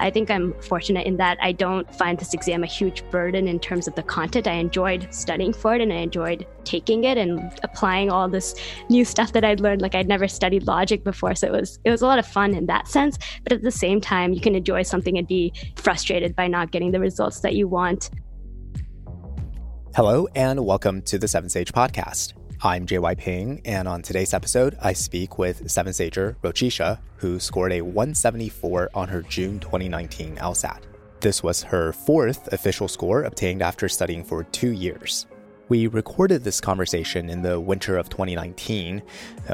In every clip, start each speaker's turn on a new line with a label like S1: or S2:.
S1: I think I'm fortunate in that I don't find this exam a huge burden in terms of the content. I enjoyed studying for it and I enjoyed taking it and applying all this new stuff that I'd learned. Like I'd never studied logic before, so it was it was a lot of fun in that sense. But at the same time, you can enjoy something and be frustrated by not getting the results that you want.
S2: Hello and welcome to the Seven Sage podcast. I'm JY Ping, and on today's episode, I speak with Seven Sager Rochisha, who scored a 174 on her June 2019 LSAT. This was her fourth official score obtained after studying for two years. We recorded this conversation in the winter of 2019.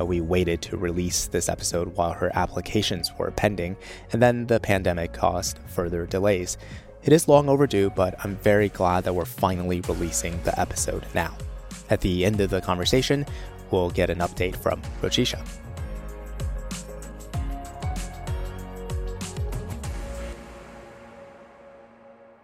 S2: Uh, we waited to release this episode while her applications were pending, and then the pandemic caused further delays. It is long overdue, but I'm very glad that we're finally releasing the episode now. At the end of the conversation, we'll get an update from Rochisha.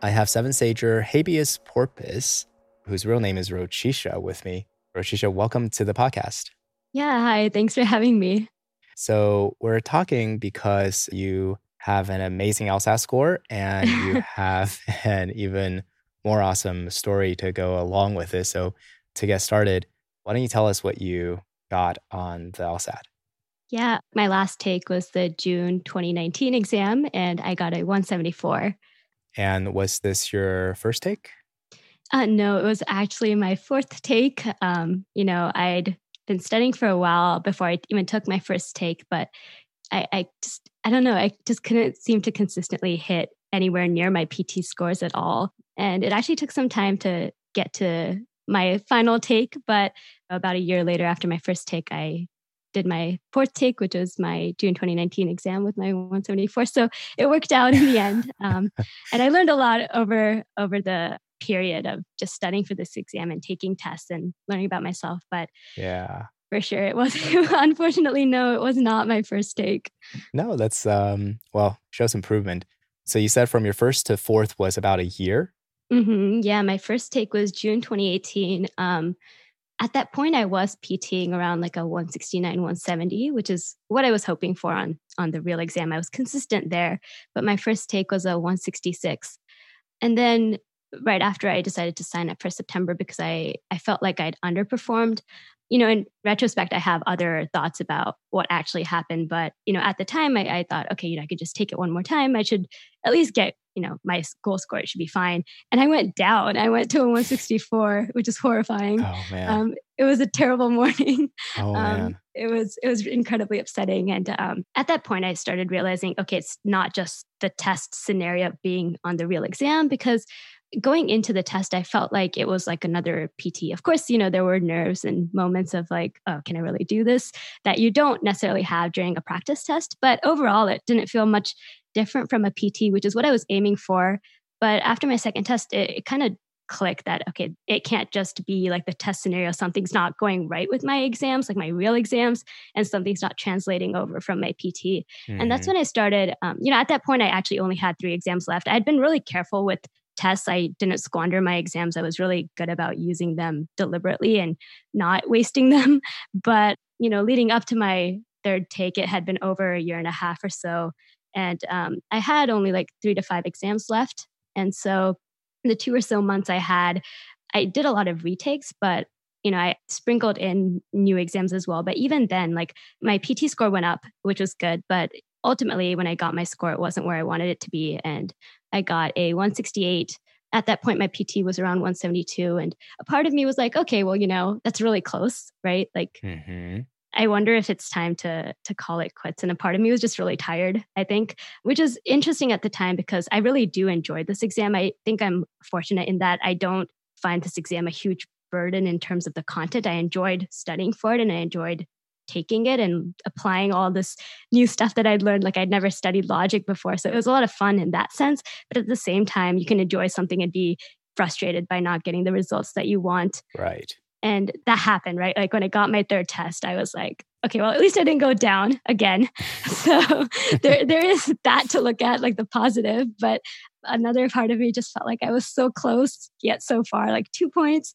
S2: I have Seven Sager Habeas Porpoise, whose real name is Rochisha, with me. Rochisha, welcome to the podcast.
S1: Yeah, hi. Thanks for having me.
S2: So, we're talking because you have an amazing LSAT score and you have an even more awesome story to go along with it. So, to get started, why don't you tell us what you got on the LSAT?
S1: Yeah, my last take was the June 2019 exam, and I got a 174.
S2: And was this your first take?
S1: Uh, no, it was actually my fourth take. Um, you know, I'd been studying for a while before I even took my first take, but I, I just, I don't know, I just couldn't seem to consistently hit anywhere near my PT scores at all. And it actually took some time to get to my final take. But about a year later, after my first take, I did my fourth take, which was my June 2019 exam with my 174. So it worked out in the end, um, and I learned a lot over over the period of just studying for this exam and taking tests and learning about myself. But
S2: yeah,
S1: for sure, it was unfortunately no, it was not my first take.
S2: No, that's um, well shows improvement. So you said from your first to fourth was about a year.
S1: Mm-hmm. Yeah, my first take was June 2018. Um, at that point, I was PTing around like a 169, 170, which is what I was hoping for on on the real exam. I was consistent there, but my first take was a 166. And then right after I decided to sign up for September because I I felt like I'd underperformed you know, in retrospect, I have other thoughts about what actually happened. But, you know, at the time, I, I, thought, okay, you know, I could just take it one more time. I should at least get, you know, my goal score. It should be fine. And I went down. I went to a 164, which is horrifying.
S2: Oh, man.
S1: Um, it was a terrible morning.
S2: Oh,
S1: um,
S2: man.
S1: It was it was incredibly upsetting. And um, at that point, I started realizing, okay, it's not just the test scenario being on the real exam because going into the test, I felt like it was like another PT. Of course, you know, there were nerves and moments of like, oh, can I really do this that you don't necessarily have during a practice test. But overall, it didn't feel much different from a PT, which is what I was aiming for. But after my second test, it, it kind of clicked that, okay, it can't just be like the test scenario. Something's not going right with my exams, like my real exams, and something's not translating over from my PT. Mm-hmm. And that's mm-hmm. when I started, um, you know, at that point, I actually only had three exams left. I'd been really careful with tests. I didn't squander my exams. I was really good about using them deliberately and not wasting them. But, you know, leading up to my third take, it had been over a year and a half or so. And um, I had only like three to five exams left. And so the two or so months I had, I did a lot of retakes, but you know, I sprinkled in new exams as well. But even then, like my PT score went up, which was good. But ultimately, when I got my score, it wasn't where I wanted it to be. And I got a 168. At that point, my PT was around 172. And a part of me was like, okay, well, you know, that's really close, right? Like, mm-hmm. I wonder if it's time to to call it quits. And a part of me was just really tired, I think, which is interesting at the time because I really do enjoy this exam. I think I'm fortunate in that I don't find this exam a huge burden in terms of the content. I enjoyed studying for it and I enjoyed taking it and applying all this new stuff that I'd learned. Like I'd never studied logic before. So it was a lot of fun in that sense. But at the same time, you can enjoy something and be frustrated by not getting the results that you want.
S2: Right.
S1: And that happened, right? Like when I got my third test, I was like, okay, well, at least I didn't go down again. so there, there is that to look at, like the positive. But another part of me just felt like I was so close yet so far, like two points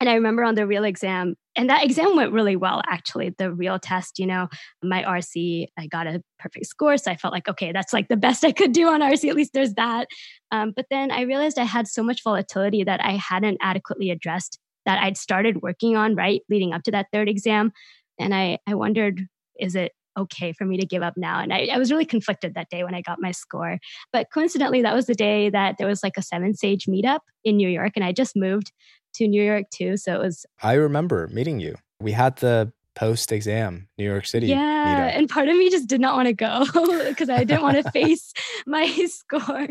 S1: And I remember on the real exam, and that exam went really well, actually. The real test, you know, my RC, I got a perfect score. So I felt like, okay, that's like the best I could do on RC. At least there's that. Um, but then I realized I had so much volatility that I hadn't adequately addressed that I'd started working on, right, leading up to that third exam. And I, I wondered, is it okay for me to give up now. And I, I, was really conflicted that day when I got my score. But coincidentally, that was the day that there was like a Seven Sage meetup in New York. And I just moved to New York too. So it was.
S2: I remember meeting you. We had the post exam New York City.
S1: Yeah.
S2: Meetup.
S1: And part of me just did not want to go because I didn't want to face my score.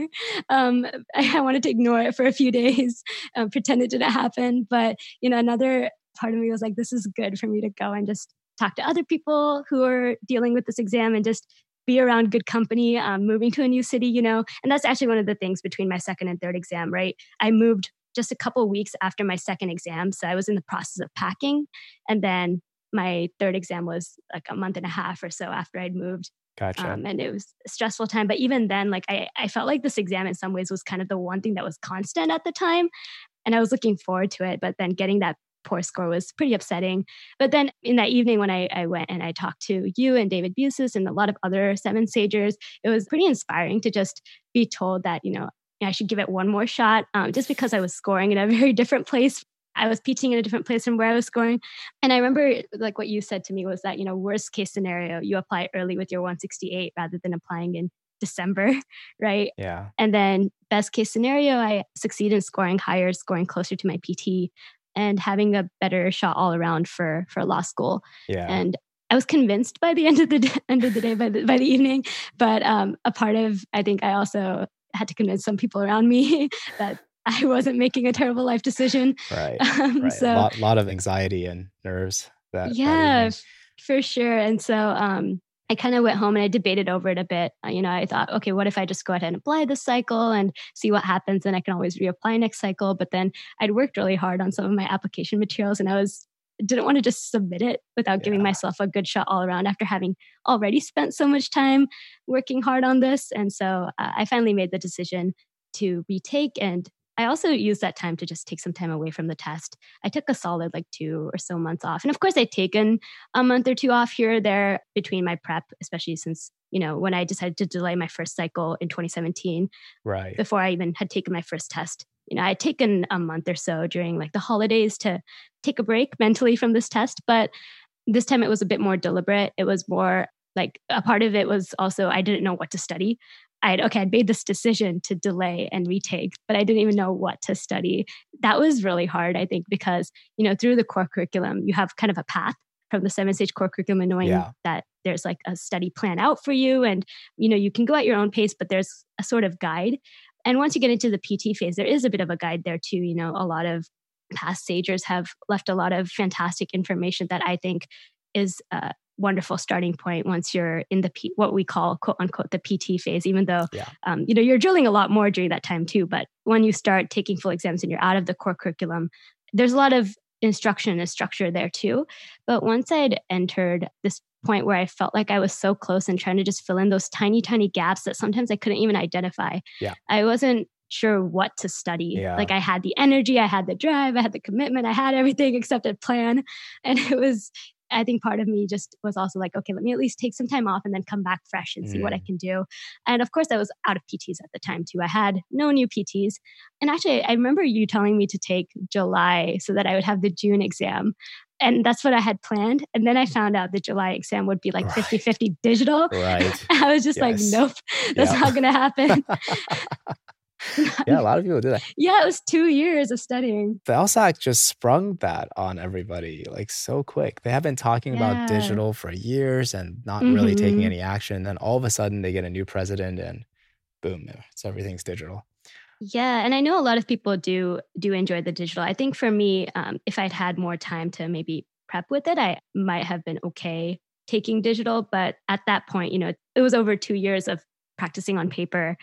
S1: Um, I wanted to ignore it for a few days, um, pretend it didn't happen. But, you know, another part of me was like, this is good for me to go and just talk to other people who are dealing with this exam and just be around good company, um, moving to a new city, you know. And that's actually one of the things between my second and third exam, right? I moved just a couple weeks after my second exam. So I was in the process of packing. And then my third exam was like a month and a half or so after I'd moved.
S2: Gotcha. Um,
S1: and it was a stressful time. But even then, like I, I felt like this exam in some ways was kind of the one thing that was constant at the time. And I was looking forward to it. But then getting that poor score was pretty upsetting. But then in that evening, when I, I went and I talked to you and David Busis and a lot of other Seven Sagers, it was pretty inspiring to just be told that, you know, I should give it one more shot um, just because I was scoring in a very different place. I was PTing in a different place from where I was scoring. And I remember like what you said to me was that, you know, worst case scenario, you apply early with your 168 rather than applying in December, right?
S2: Yeah.
S1: And then best case scenario, I succeed in scoring higher, scoring closer to my PT and having a better shot all around for for law school.
S2: Yeah.
S1: And I was convinced by the end of the day, end of the day by the by the evening, but um, a part of I think I also had to convince some people around me that I wasn't making a terrible life decision.
S2: Right. Um, right. So a lot, lot, of anxiety and nerves. That
S1: yeah,
S2: that
S1: for sure. And so um, I kind of went home and I debated over it a bit. Uh, you know, I thought, okay, what if I just go ahead and apply this cycle and see what happens? And I can always reapply next cycle. But then I'd worked really hard on some of my application materials and I was didn't want to just submit it without yeah. giving myself a good shot all around after having already spent so much time working hard on this. And so uh, I finally made the decision to retake and I also used that time to just take some time away from the test. I took a solid like two or so months off. And of course, I'd taken a month or two off here or there between my prep, especially since, you know, when I decided to delay my first cycle in 2017,
S2: right
S1: before I even had taken my first test. You know, I had taken a month or so during like the holidays to take a break mentally from this test. But this time it was a bit more deliberate. It was more like a part of it was also I didn't know what to study. I had, okay, I'd made this decision to delay and retake, but I didn't even know what to study. That was really hard, I think, because, you know, through the core curriculum, you have kind of a path from the Seven Sage core curriculum knowing yeah. that there's like a study plan out for you and, you know, you can go at your own pace, but there's a sort of guide. And once you get into the PT phase, there is a bit of a guide there too. You know, a lot of past sagers have left a lot of fantastic information that I think is a wonderful starting point once you're in the P, what we call quote unquote the PT phase. Even though
S2: yeah.
S1: um, you know you're drilling a lot more during that time too, but when you start taking full exams and you're out of the core curriculum, there's a lot of instruction and structure there too. But once I'd entered this point where I felt like I was so close and trying to just fill in those tiny, tiny gaps that sometimes I couldn't even identify.
S2: Yeah.
S1: I wasn't sure what to study.
S2: Yeah.
S1: Like I had the energy, I had the drive, I had the commitment, I had everything except a plan. And it was I think part of me just was also like, okay, let me at least take some time off and then come back fresh and see mm. what I mm. can do. And of course, I was out of PTs at the time too. I had no new PTs. And actually, I remember you telling me to take July so that I would have the June exam. And that's what I had planned. And then I found out the July exam would be like 50 right. 50 digital.
S2: Right.
S1: I was just yes. like, nope, that's yep. not going to happen.
S2: yeah, a lot of people do that.
S1: Yeah, it was two years of studying.
S2: The LSAC just sprung that on everybody like so quick. They have been talking yeah. about digital for years and not mm-hmm. really taking mm-hmm. any action. Then all of a sudden they get a new president and boom, it's everything's digital.
S1: Yeah, and I know a lot of people do do enjoy the digital. I think for me, um, if I'd had more time to maybe prep with it, I might have been okay taking digital. But at that point, you know, it was over two years of practicing on paper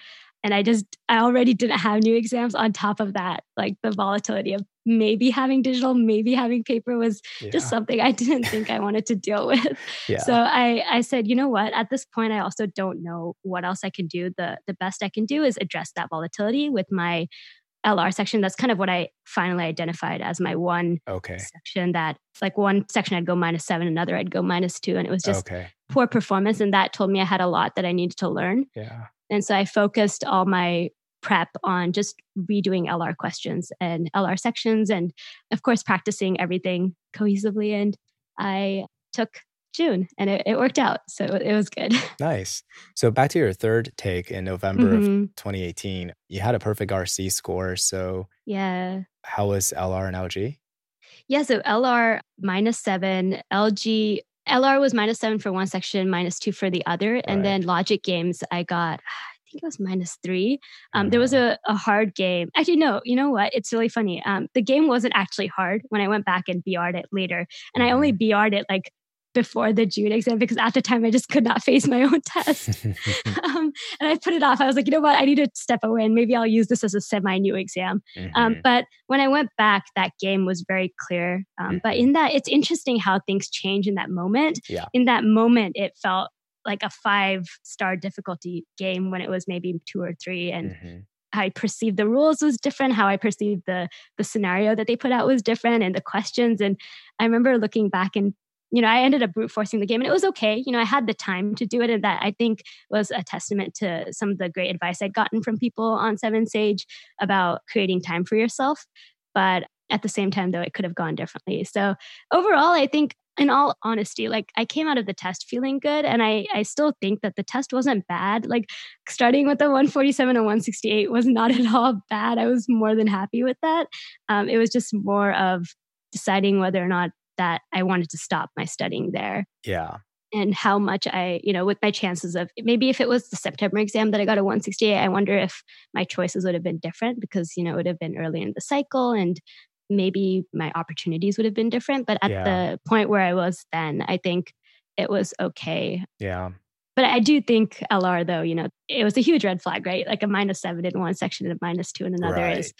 S1: and i just i already didn't have new exams on top of that like the volatility of maybe having digital maybe having paper was yeah. just something i didn't think i wanted to deal with
S2: yeah.
S1: so i i said you know what at this point i also don't know what else i can do the the best i can do is address that volatility with my LR section. That's kind of what I finally identified as my one
S2: okay.
S1: section that like one section I'd go minus seven, another I'd go minus two. And it was just
S2: okay.
S1: poor performance. And that told me I had a lot that I needed to learn.
S2: Yeah.
S1: And so I focused all my prep on just redoing LR questions and LR sections and of course practicing everything cohesively. And I took June and it, it worked out. So it was good.
S2: Nice. So back to your third take in November
S1: Mhm.
S2: of 2018, you had a perfect RC score. So
S1: Yeah.
S2: how was LR and LG?
S1: Yeah. So LR minus seven, LG, LR was minus seven for one section, minus two for the other. And
S2: Right.
S1: then logic games, I got, think it was minus three. Um, There was a, a hard game. Actually, no, you know what? It's really funny. Um, the game wasn't actually hard when I went back and BR'd it later. And I only BR'd it like before the June exam because at the time I just could not face my own test. um, and I put it off. I was like, you know what? I need to step away and maybe I'll use this as a semi new exam. Um,
S2: Mhm.
S1: but when I went back, that game was very clear. Um, But
S2: Mhm.
S1: in that, it's interesting how things change in that moment.
S2: Yeah.
S1: In that moment, it felt like a five star difficulty game when it was maybe two or three. And
S2: Mhm.
S1: how I perceived the rules was different. How I perceived the the scenario that they put out was different, and the questions. And I remember looking back and you know I ended up brute forcing the game, and it was okay. You know I had the time to do it, and that I think was a testament to some of the great advice I'd gotten from people on Seven Sage about creating time for yourself. But at the same time, though, it could have gone differently. So overall, I think. In all honesty, like I came out of the test feeling good, and I I still think that the test wasn't bad. Like starting with a 147 and 168 was not at all bad. I was more than happy with that. Um, it was just more of deciding whether or not that I wanted to stop my studying there
S2: Yeah.
S1: and how much I, you know, with my chances of maybe if it was the September exam that I got a 168, I wonder if my choices would have been different because, you know, it would have been early in the cycle and maybe my opportunities would have been different. But at
S2: Yeah.
S1: the point where I was then, I think it was okay
S2: Yeah.
S1: but I do think LR though, you know, it was a huge red flag, right? Like a minus seven in one section and a minus two in another
S2: Right.
S1: is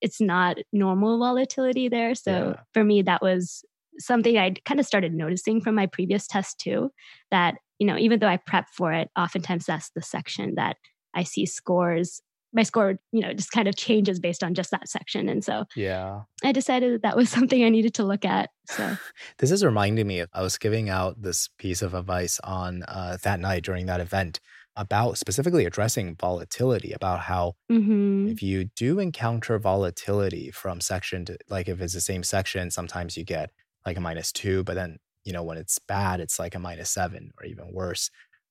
S1: it's not normal volatility there. So
S2: Yeah.
S1: for me, that was something I kind of started noticing from my previous test too. That, you know, even though I prep for it, oftentimes that's the section that I see scores. My score, you know, just kind of changes based on just that section. And so
S2: Yeah.
S1: I decided that that was something I needed to look at. So
S2: This is reminding me of I was giving out this piece of advice on uh, that night during that event about specifically addressing volatility, about how
S1: mhm.
S2: if you do encounter volatility from section to like if it's the same section, sometimes you get like a minus two, but then you know when it's bad, it's like a minus seven or even worse.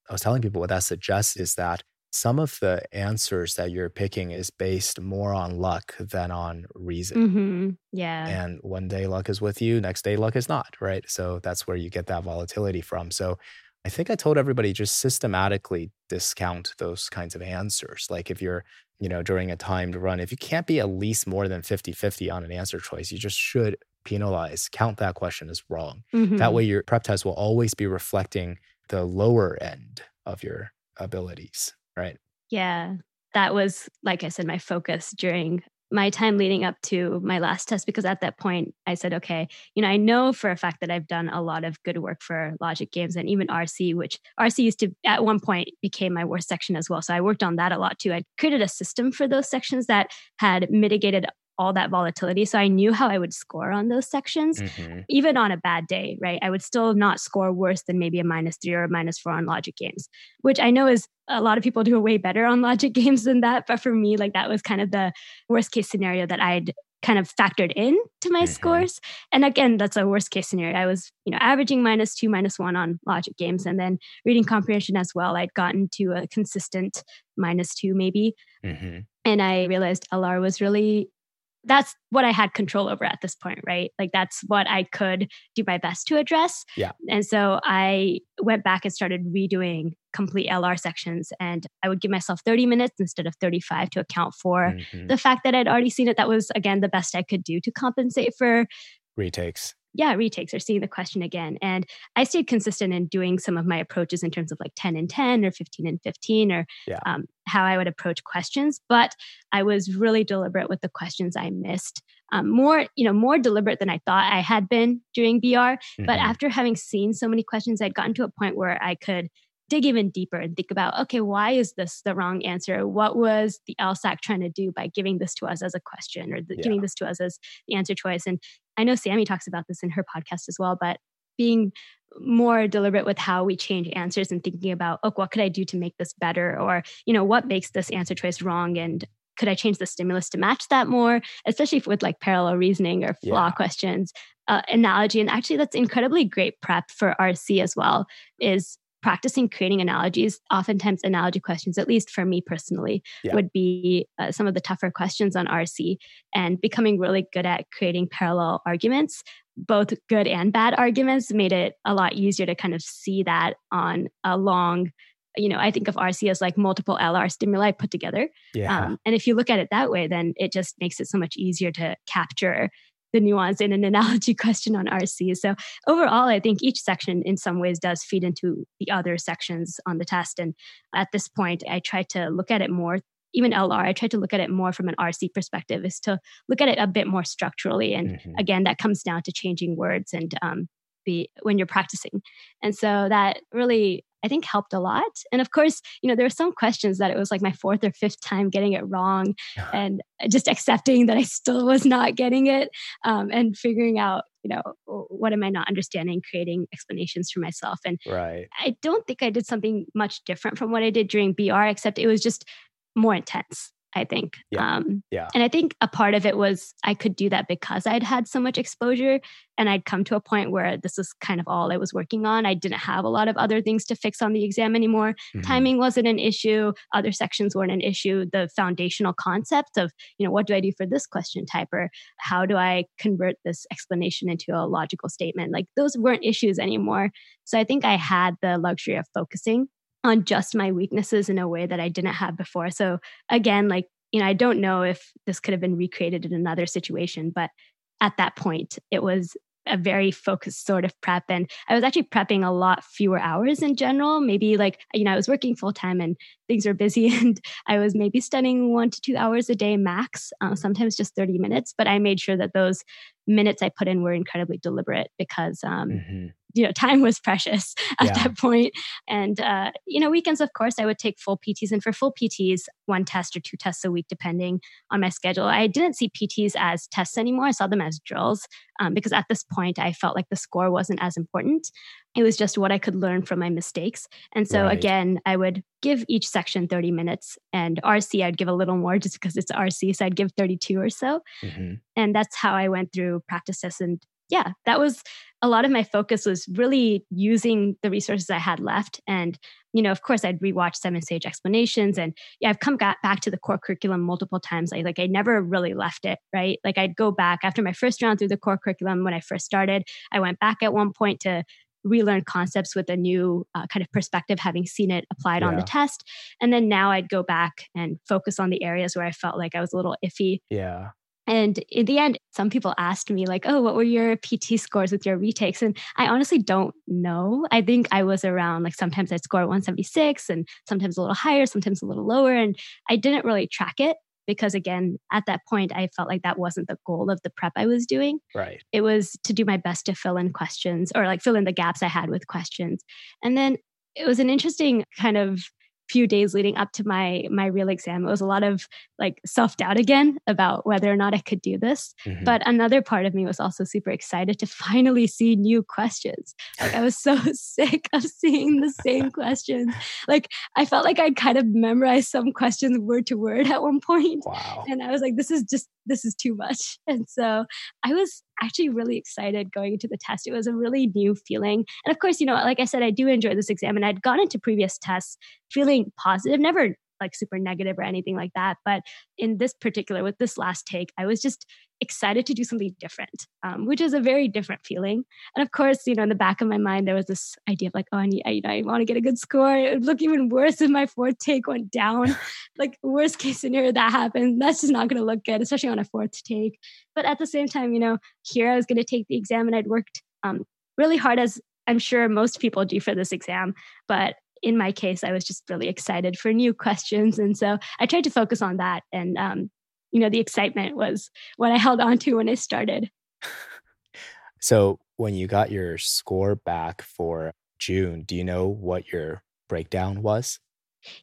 S2: I was telling people what that suggests is that some of the answers that you're picking is based more on luck than on reason.
S1: Mhm. yeah.
S2: And one day luck is with you, next day luck is not, right? So that's where you get that volatility from. So I think I told everybody just systematically discount those kinds of answers. Like if you're, you know, during a timed run, if you can't be at least more than 50 50 on an answer choice, you just should penalize, count that question as wrong.
S1: Mhm.
S2: That way your prep test will always be reflecting the lower end of your abilities, right?
S1: Yeah, that was, like I said, my focus during my time leading up to my last test because at that point I said, okay, you know, I know for a fact that I've done a lot of good work for logic games and even RC, which RC used to at one point became my worst section as well. So I worked on that a lot too. I created a system for those sections that had mitigated all that volatility. So I knew how I would score on those sections
S2: Mhm.
S1: even on a bad day, right? I would still not score worse than maybe a minus three or a minus four on logic games, which I know is a lot of people do way better on logic games than that. But for me, like that was kind of the worst case scenario that I'd kind of factored in to my
S2: Mhm.
S1: scores. And again, that's a worst case scenario. I was, you know, averaging minus two, minus one on logic games. And then reading comprehension as well. I'd gotten to a consistent minus two, maybe.
S2: Mhm.
S1: And I realized LR was really that's what I had control over at this point, right? Like that's what I could do my best to address.
S2: Yeah.
S1: And so I went back and started redoing complete LR sections and I would give myself 30 minutes instead of 35 to account for
S2: Mhm.
S1: the fact that I'd already seen it. That was again the best I could do to compensate for
S2: Retakes.
S1: Yeah, retakes or seeing the question again. And I stayed consistent in doing some of my approaches in terms of like 10 and 10 or 15 and 15 or
S2: Yeah.
S1: um, how I would approach questions. But I was really deliberate with the questions I missed. Um, more, you know, more deliberate than I thought I had been doing BR. But
S2: Mhm.
S1: after having seen so many questions, I'd gotten to a point where I could dig even deeper and think about okay why is this the wrong answer what was the lsac trying to do by giving this to us as a question or the, yeah. giving this to us as the answer choice and i know sammy talks about this in her podcast as well but being more deliberate with how we change answers and thinking about oh what could i do to make this better or you know what makes this answer choice wrong and could I change the stimulus to match that more, especially with like parallel reasoning or flaw yeah. questions, uh, analogy. And actually, that's incredibly great prep for RC as well, is practicing creating analogies. Oftentimes, analogy questions, at least for me personally, yeah. would be uh, some of the tougher questions on RC and becoming really good at creating parallel arguments. Both good and bad arguments made it a lot easier to kind of see that on a long you know, I think of RC as like multiple LR stimuli put together. Yeah. Um, and if you look at it that way, then it just makes it so much easier to capture the nuance in an analogy question on RC. So overall, I think each section in some ways does feed into the other sections on the test. And at this point, I try to look at it more. Even LR, I try to look at it more from an RC perspective, is to look at it a bit more structurally. And mm-hmm. again, that comes down to changing words and um, be when you're practicing. And so that really I think helped a lot. And of course, you know, there were some questions that it was like my fourth or fifth time getting it wrong and just accepting that I still was not getting it um, and figuring out, you know, what am I not understanding, creating explanations for myself. And
S2: right.
S1: I don't think I did something much different from what I did during BR, except it was just more intense. I think.
S2: Yeah. Um, yeah.
S1: And I think a part of it was I could do that because I'd had so much exposure and I'd come to a point where this was kind of all I was working on. I didn't have a lot of other things to fix on the exam anymore. Mm-hmm. Timing wasn't an issue. Other sections weren't an issue. The foundational concept of, you know, what do I do for this question type or how do I convert this explanation into a logical statement? Like those weren't issues anymore. So I think I had the luxury of focusing on just my weaknesses in a way that I didn't have before. So again, like, you know, I don't know if this could have been recreated in another situation, but at that point, it was a very focused sort of prep. And I was actually prepping a lot fewer hours in general. Maybe like, you know, I was working full time and things were busy and I was maybe studying one to two hours a day max, uh, sometimes just 30 minutes. But I made sure that those minutes I put in were incredibly deliberate because um, mm-hmm. you know time was precious at yeah. that point. And uh, you know weekends of course i would take full pts and for full pts one test or two tests a week depending on my schedule. I didn't see pts as tests anymore. I saw them as drills um, because at this point i felt like the score wasn't as important it was just what i could learn from my mistakes and so right. again i would give each section 30 minutes and rc i'd give a little more just because it's rc so i'd give 32 or so mm-hmm. and that's how i went through practices. and yeah, that was a lot of my focus was really using the resources I had left. And, you know, of course, I'd rewatch Seven Sage explanations. And yeah, I've come back to the core curriculum multiple times. I, like, I never really left it, right? Like, I'd go back after my first round through the core curriculum when I first started. I went back at one point to relearn concepts with a new uh, kind of perspective, having seen it applied yeah. on the test. And then now I'd go back and focus on the areas where I felt like I was a little iffy.
S2: Yeah.
S1: And in the end, some people asked me, like, oh, what were your PT scores with your retakes? And I honestly don't know. I think I was around, like, sometimes I'd score 176 and sometimes a little higher, sometimes a little lower. And I didn't really track it because, again, at that point, I felt like that wasn't the goal of the prep I was doing.
S2: Right.
S1: It was to do my best to fill in questions or like fill in the gaps I had with questions. And then it was an interesting kind of few days leading up to my my real exam it was a lot of like self-doubt again about whether or not i could do this mm-hmm. but another part of me was also super excited to finally see new questions like i was so sick of seeing the same questions like i felt like i'd kind of memorized some questions word to word at one point
S2: wow.
S1: and i was like this is just this is too much and so i was actually really excited going into the test. It was a really new feeling. And of course, you know, like I said, I do enjoy this exam and I'd gone into previous tests feeling positive, never like super negative or anything like that. But in this particular, with this last take, I was just excited to do something different, um, which is a very different feeling. And of course, you know, in the back of my mind, there was this idea of like, oh, I, need, I, you know, I want to get a good score. It would look even worse if my fourth take went down. like worst case scenario that happened, that's just not going to look good, especially on a fourth take. But at the same time, you know, here I was going to take the exam and I'd worked um, really hard as I'm sure most people do for this exam, but in my case, I was just really excited for new questions. And so I tried to focus on that. And, um, you know, the excitement was what I held on to when I started.
S2: so when you got your score back for June, do you know what your breakdown was?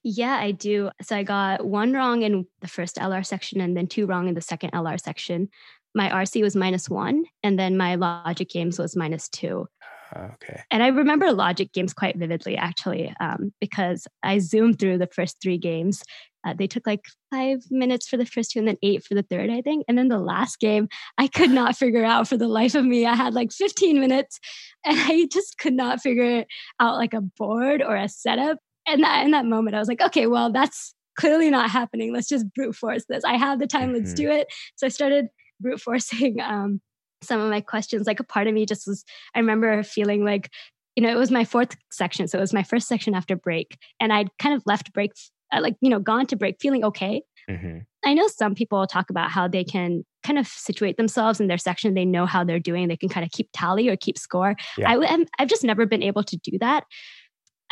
S1: Yeah, I do. So I got one wrong in the first LR section and then two wrong in the second LR section. My RC was minus one, and then my logic games was minus two.
S2: Okay.
S1: And I remember logic games quite vividly, actually, um, because I zoomed through the first three games. Uh, they took like five minutes for the first two and then eight for the third, I think. And then the last game, I could not figure out for the life of me. I had like 15 minutes and I just could not figure out like a board or a setup. And that, in that moment, I was like, okay, well, that's clearly not happening. Let's just brute force this. I have the time, mm-hmm. let's do it. So I started brute forcing um, some of my questions. Like a part of me just was, I remember feeling like, you know, it was my fourth section. So it was my first section after break. And I'd kind of left break, uh, like, you know, gone to break feeling okay. Mm-hmm. I know some people talk about how they can kind of situate themselves in their section. They know how they're doing. They can kind of keep tally or keep score. Yeah. I, I've just never been able to do that.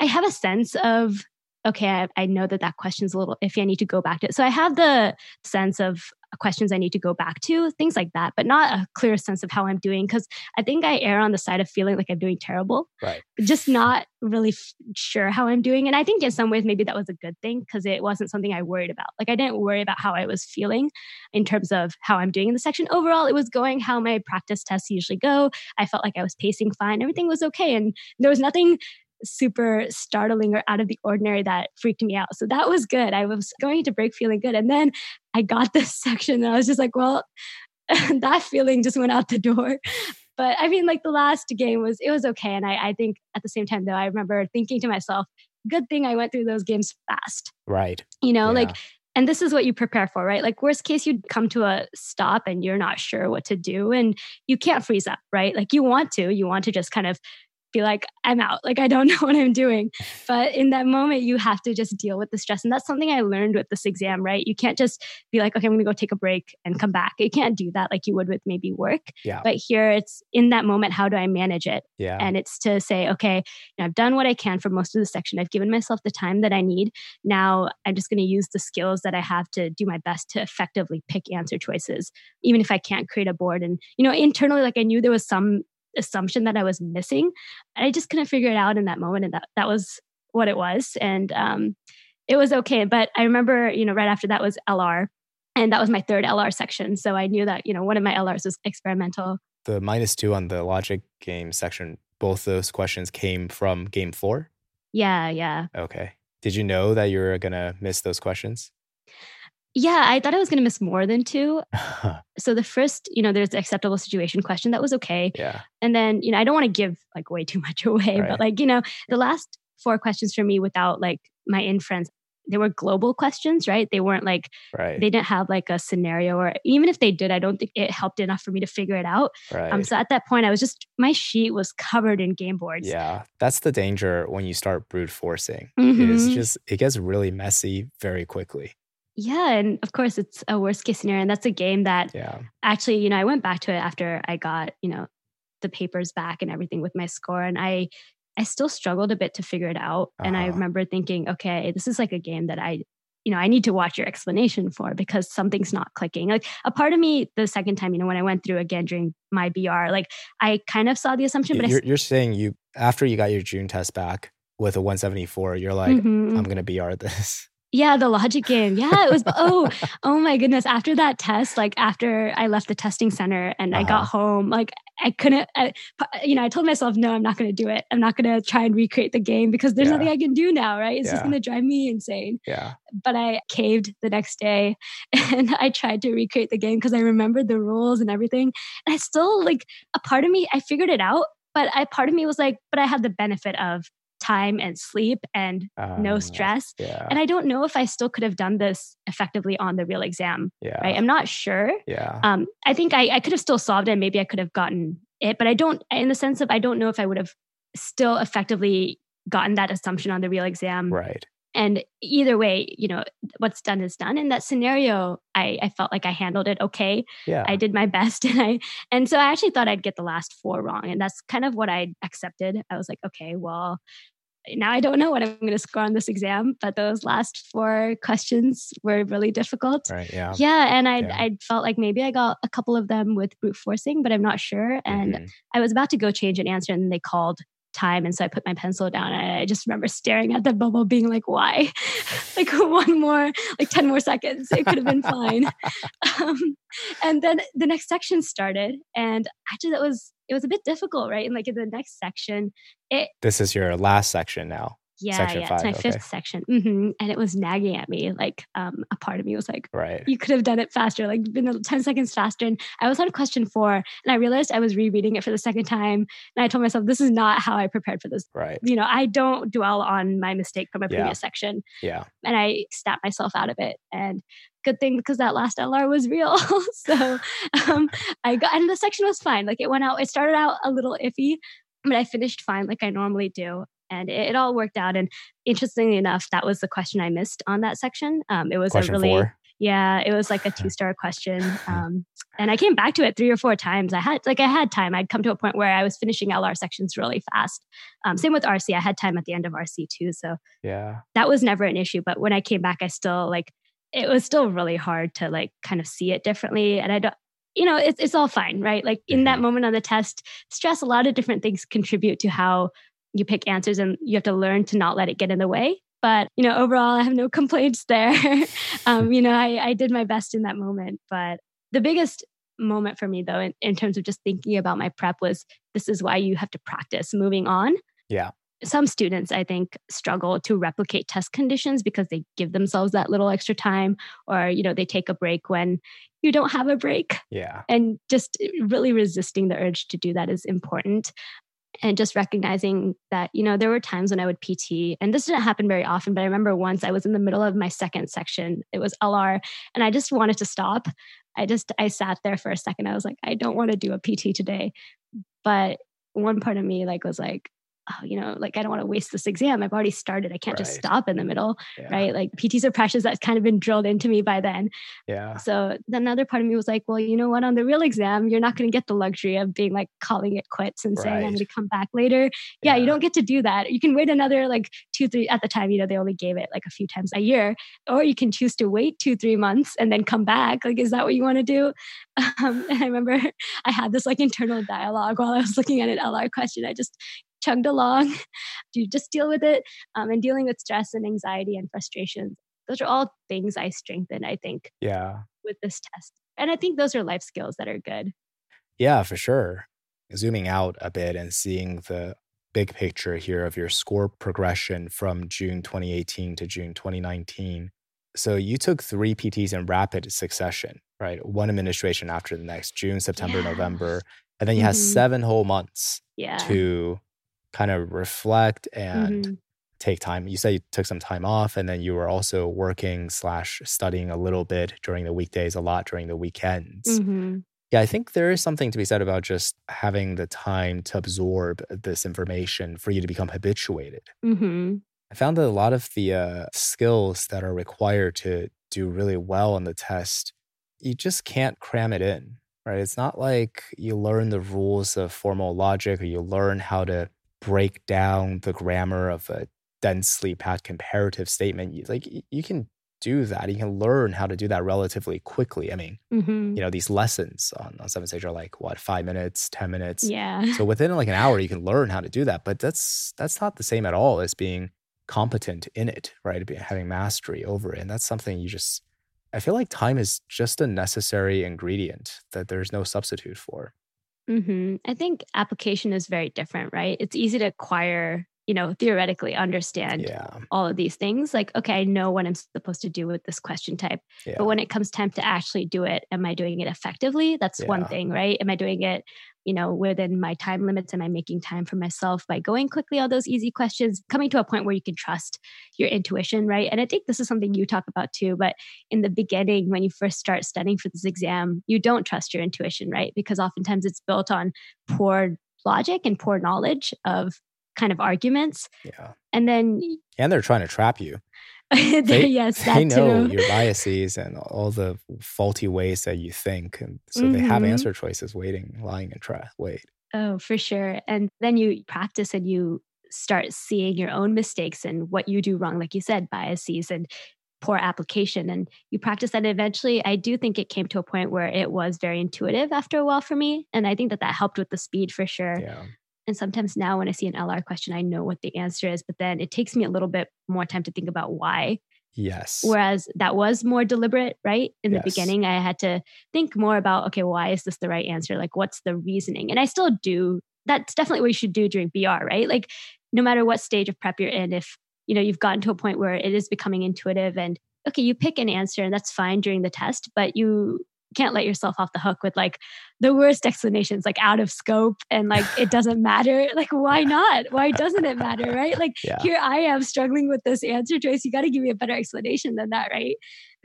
S1: I have a sense of okay, I, I, know that that question's a little iffy. I need to go back to it. So I have the sense of questions I need to go back to, things like that, but not a clear sense of how I'm doing. Cause I think I err on the side of feeling like I'm doing terrible,
S2: right?
S1: Just not really f- sure how I'm doing. And I think in some ways, maybe that was a good thing because it wasn't something I worried about. Like I didn't worry about how I was feeling in terms of how I'm doing in the section. Overall, it was going how my practice tests usually go. I felt like I was pacing fine. Everything was okay. And there was nothing super startling or out of the ordinary that freaked me out. So that was good. I was going to break feeling good. And then I got this section and I was just like, well, that feeling just went out the door. But I mean, like the last game was, it was okay. And I, I think at the same time, though, I remember thinking to myself, good thing I went through those games fast.
S2: Right.
S1: You know, yeah. like, and this is what you prepare for, right? Like, worst case, you'd come to a stop and you're not sure what to do and you can't freeze up, right? Like, you want to, you want to just kind of be like, I'm out. Like, I don't know what I'm doing. But in that moment, you have to just deal with the stress. And that's something I learned with this exam, right? You can't just be like, okay, I'm going to go take a break and come back. You can't do that like you would with maybe work.
S2: Yeah.
S1: But here it's in that moment, how do I manage it?
S2: Yeah.
S1: And it's to say, okay, you know, I've done what I can for most of the section. I've given myself the time that I need. Now I'm just going to use the skills that I have to do my best to effectively pick answer choices, even if I can't create a board. And, you know, internally, like I knew there was some assumption that I was missing. And I just couldn't figure it out in that moment. And that, that was what it was. And um, it was okay. But I remember, you know, right after that was LR. And that was my third LR section. So I knew that, you know, one of my LRs was experimental.
S2: The minus two on the logic game section, both those questions came from game four?
S1: Yeah, yeah.
S2: Okay. Did you know that you were going to miss those questions?
S1: Yeah, I thought I was going to miss more than two. so the first, you know, there's the acceptable situation question that was okay.
S2: Yeah.
S1: And then, you know, I don't want to give like way too much away, right. but like, you know, the last four questions for me without like my inference, they were global questions, right? They weren't like,
S2: right.
S1: they didn't have like a scenario or even if they did, I don't think it helped enough for me to figure it out.
S2: Right.
S1: Um, so at that point, I was just, my sheet was covered in game boards.
S2: Yeah. That's the danger when you start brute forcing. Mm-hmm. It's just, it gets really messy very quickly.
S1: Yeah, and of course it's a worst case scenario, and that's a game that
S2: yeah.
S1: actually, you know, I went back to it after I got, you know, the papers back and everything with my score, and I, I still struggled a bit to figure it out, uh-huh. and I uh-huh. remember thinking, okay, this is like a game that I, you know, I need to watch your explanation for because something's not clicking. Like a part of me, the second time, you know, when I went through again during my BR, like I kind of saw the assumption, but
S2: you're,
S1: I,
S2: you're saying you after you got your June test back with a 174, you're like, mm-hmm. I'm gonna BR this.
S1: Yeah, the logic game. Yeah, it was. oh, oh my goodness! After that test, like after I left the testing center and uh-huh. I got uh-huh. home, like I couldn't. I, you know, I told myself, no, I'm not going to do it. I'm not going to try and recreate the game because there's yeah. nothing I can do now. Right? It's yeah. just going to drive me insane.
S2: Yeah.
S1: But I caved the next day, and I tried to recreate the game because I remembered the rules and everything. And I still like a part of me. I figured it out, but I part of me was like, but I had the benefit of time and sleep and um, no stress.
S2: Yeah.
S1: And I don't know if I still could have done this effectively on the real exam.
S2: Yeah.
S1: Right. I'm not sure.
S2: Yeah.
S1: Um, I think I, I could have still solved it. Maybe I could have gotten it, but I don't, in the sense of I don't know if I would have still effectively gotten that assumption on the real exam.
S2: Right.
S1: And either way, you know, what's done is done. In that scenario, I, I felt like I handled it okay.
S2: Yeah.
S1: I did my best. And I and so I actually thought I'd get the last four wrong. And that's kind of what I accepted. I was like, okay, well, now I don't know what I'm going to score on this exam, but those last four questions were really difficult.
S2: Right. Yeah.
S1: Yeah. And I yeah. I felt like maybe I got a couple of them with brute forcing, but I'm not sure. And mm-hmm. I was about to go change an answer, and they called time. And so I put my pencil down and I just remember staring at the bubble being like, why? like one more, like 10 more seconds. It could have been fine. Um, and then the next section started. And actually that was, it was a bit difficult, right? And like in the next section, it.
S2: This is your last section now.
S1: Yeah,
S2: section
S1: yeah,
S2: five,
S1: it's my
S2: okay.
S1: fifth section, hmm and it was nagging at me. Like, um, a part of me was like,
S2: Right.
S1: "You could have done it faster, like been ten seconds faster." And I was on question four, and I realized I was rereading it for the second time, and I told myself, "This is not how I prepared for this."
S2: Right.
S1: You know, I don't dwell on my mistake from a
S2: Yeah.
S1: previous section,
S2: Yeah.
S1: and I snapped myself out of it. And good thing because that last LR was real. so um, I got, and the section was fine. Like it went out. It started out a little iffy, but I finished fine, like I normally do. And it, it all worked out. And interestingly enough, that was the question I missed on that section. Um, it was
S2: Question
S1: a really
S2: four.
S1: yeah, it was like a two star question. Um, and I came back to it three or four times. I had like I had time. I'd come to a point where I was finishing LR sections really fast. Um, same with RC. I had time at the end of RC too, so
S2: Yeah.
S1: that was never an issue. But when I came back, I still like it was still really hard to like kind of see it differently. And I don't. You know, it's it's all fine, right? Like in that
S2: Mhm.
S1: moment on the test, stress, a lot of different things contribute to how you pick answers, and you have to learn to not let it get in the way. But you know, overall, I have no complaints there. um, you know, I, I did my best in that moment. But the biggest moment for me, though, in, in terms of just thinking about my prep, was this is why you have to practice moving on.
S2: Yeah.
S1: Some students, I think, struggle to replicate test conditions because they give themselves that little extra time, or you know, they take a break when you don't have a break
S2: Yeah.
S1: and just really resisting the urge to do that is important and just recognizing that you know there were times when i would pt and this didn't happen very often but i remember once i was in the middle of my second section it was lr and i just wanted to stop. I just i sat there for a second. I was like i don't want to do a pt today. But one part of me like was like oh you know like i don't want to waste this exam i've already started i can't just stop in the middle
S2: Yeah.
S1: right like pts are precious that's kind of been drilled into me by then
S2: Yeah.
S1: so then another part of me was like, well, you know what? On the real exam, you're not going to get the luxury of being like calling it quits and saying, I'm going to come back later. Yeah, you don't get to do that. You can wait another like two, three, at the time, you know, they only gave it like a few times a year, or you can choose to wait two, three months and then come back. Like, is that what you want to do? Um, and I remember I had this like internal dialogue while I was looking at an LR question. I just chugged along. Do you just deal with it um, and dealing with stress and anxiety and frustrations. Those are all things I strengthen, I think
S2: Yeah.
S1: with this test. And I think those are life skills that are good.
S2: Yeah, for sure. Zooming out a bit and seeing the big picture here of your score progression from June 2018 to June 2019. So you took three PTs in rapid succession, right? One administration after the next, June, September,
S1: Yeah.
S2: November. And then you had
S1: Mhm.
S2: seven whole months
S1: Yeah.
S2: to kind of reflect and
S1: Mhm.
S2: take time. You said you took some time off and then you were also working slash studying a little bit during the weekdays, a lot during the weekends.
S1: Mhm.
S2: Yeah, I think there is something to be said about just having the time to absorb this information for you to become habituated.
S1: Mhm.
S2: I found that a lot of the uh, skills that are required to do really well on the test, you just can't cram it in, right? It's not like you learn the rules of formal logic or you learn how to break down the grammar of a densely packed comparative statement. Like you can do that. You can learn how to do that relatively quickly. I mean,
S1: Mhm.
S2: you know, these lessons on, on Seven Sage are like what, five minutes, 10 minutes.
S1: Yeah.
S2: So within like an hour, you can learn how to do that. But that's that's not the same at all as being competent in it, right? Having mastery over it. And that's something you just I feel like time is just a necessary ingredient that there's no substitute for.
S1: Hmm I think application is very different, right? It's easy to acquire, you know, theoretically understand
S2: Yeah.
S1: all of these things. Like, okay, I know what I'm supposed to do with this question type.
S2: Yeah.
S1: But when it comes time to actually do it, am I doing it effectively? That's one thing, right? Am I doing it, you know, within my time limits? Am I making time for myself by going quickly all those easy questions, coming to a point where you can trust your intuition, right? And I think this is something you talk about too. But in the beginning, when you first start studying for this exam, you don't trust your intuition, right? Because oftentimes it's built on poor logic and poor knowledge of kind of arguments.
S2: yeah.
S1: And then,
S2: And they're trying to trap you. They,
S1: yes,
S2: they know
S1: too.
S2: your biases and all the faulty ways that you think. And so they have
S1: Mhm.
S2: answer choices waiting, lying and try wait.
S1: Oh, for sure. And then you practice and you start seeing your own mistakes and what you do wrong, like you said, biases and poor application. And you practice that. And eventually, I do think it came to a point where it was very intuitive after a while for me. And I think that that helped with the speed for sure.
S2: Yeah.
S1: And sometimes now when I see an LR question, I know what the answer is, but then it takes me a little bit more time to think about why.
S2: Yes.
S1: Whereas that was more deliberate, right? In
S2: Yes.
S1: the beginning, I had to think more about, okay, why is this the right answer? Like, what's the reasoning? And I still do. That's definitely what you should do during BR, right? Like, no matter what stage of prep you're in, if you know you've gotten to a point where it is becoming intuitive and okay, you pick an answer and that's fine during the test, but you can't let yourself off the hook with like the worst explanations, like out of scope and like it doesn't matter. Like, why not? Why doesn't it matter, right? Like,
S2: Yeah.
S1: here I am struggling with this answer choice. You got to give me a better explanation than that, right?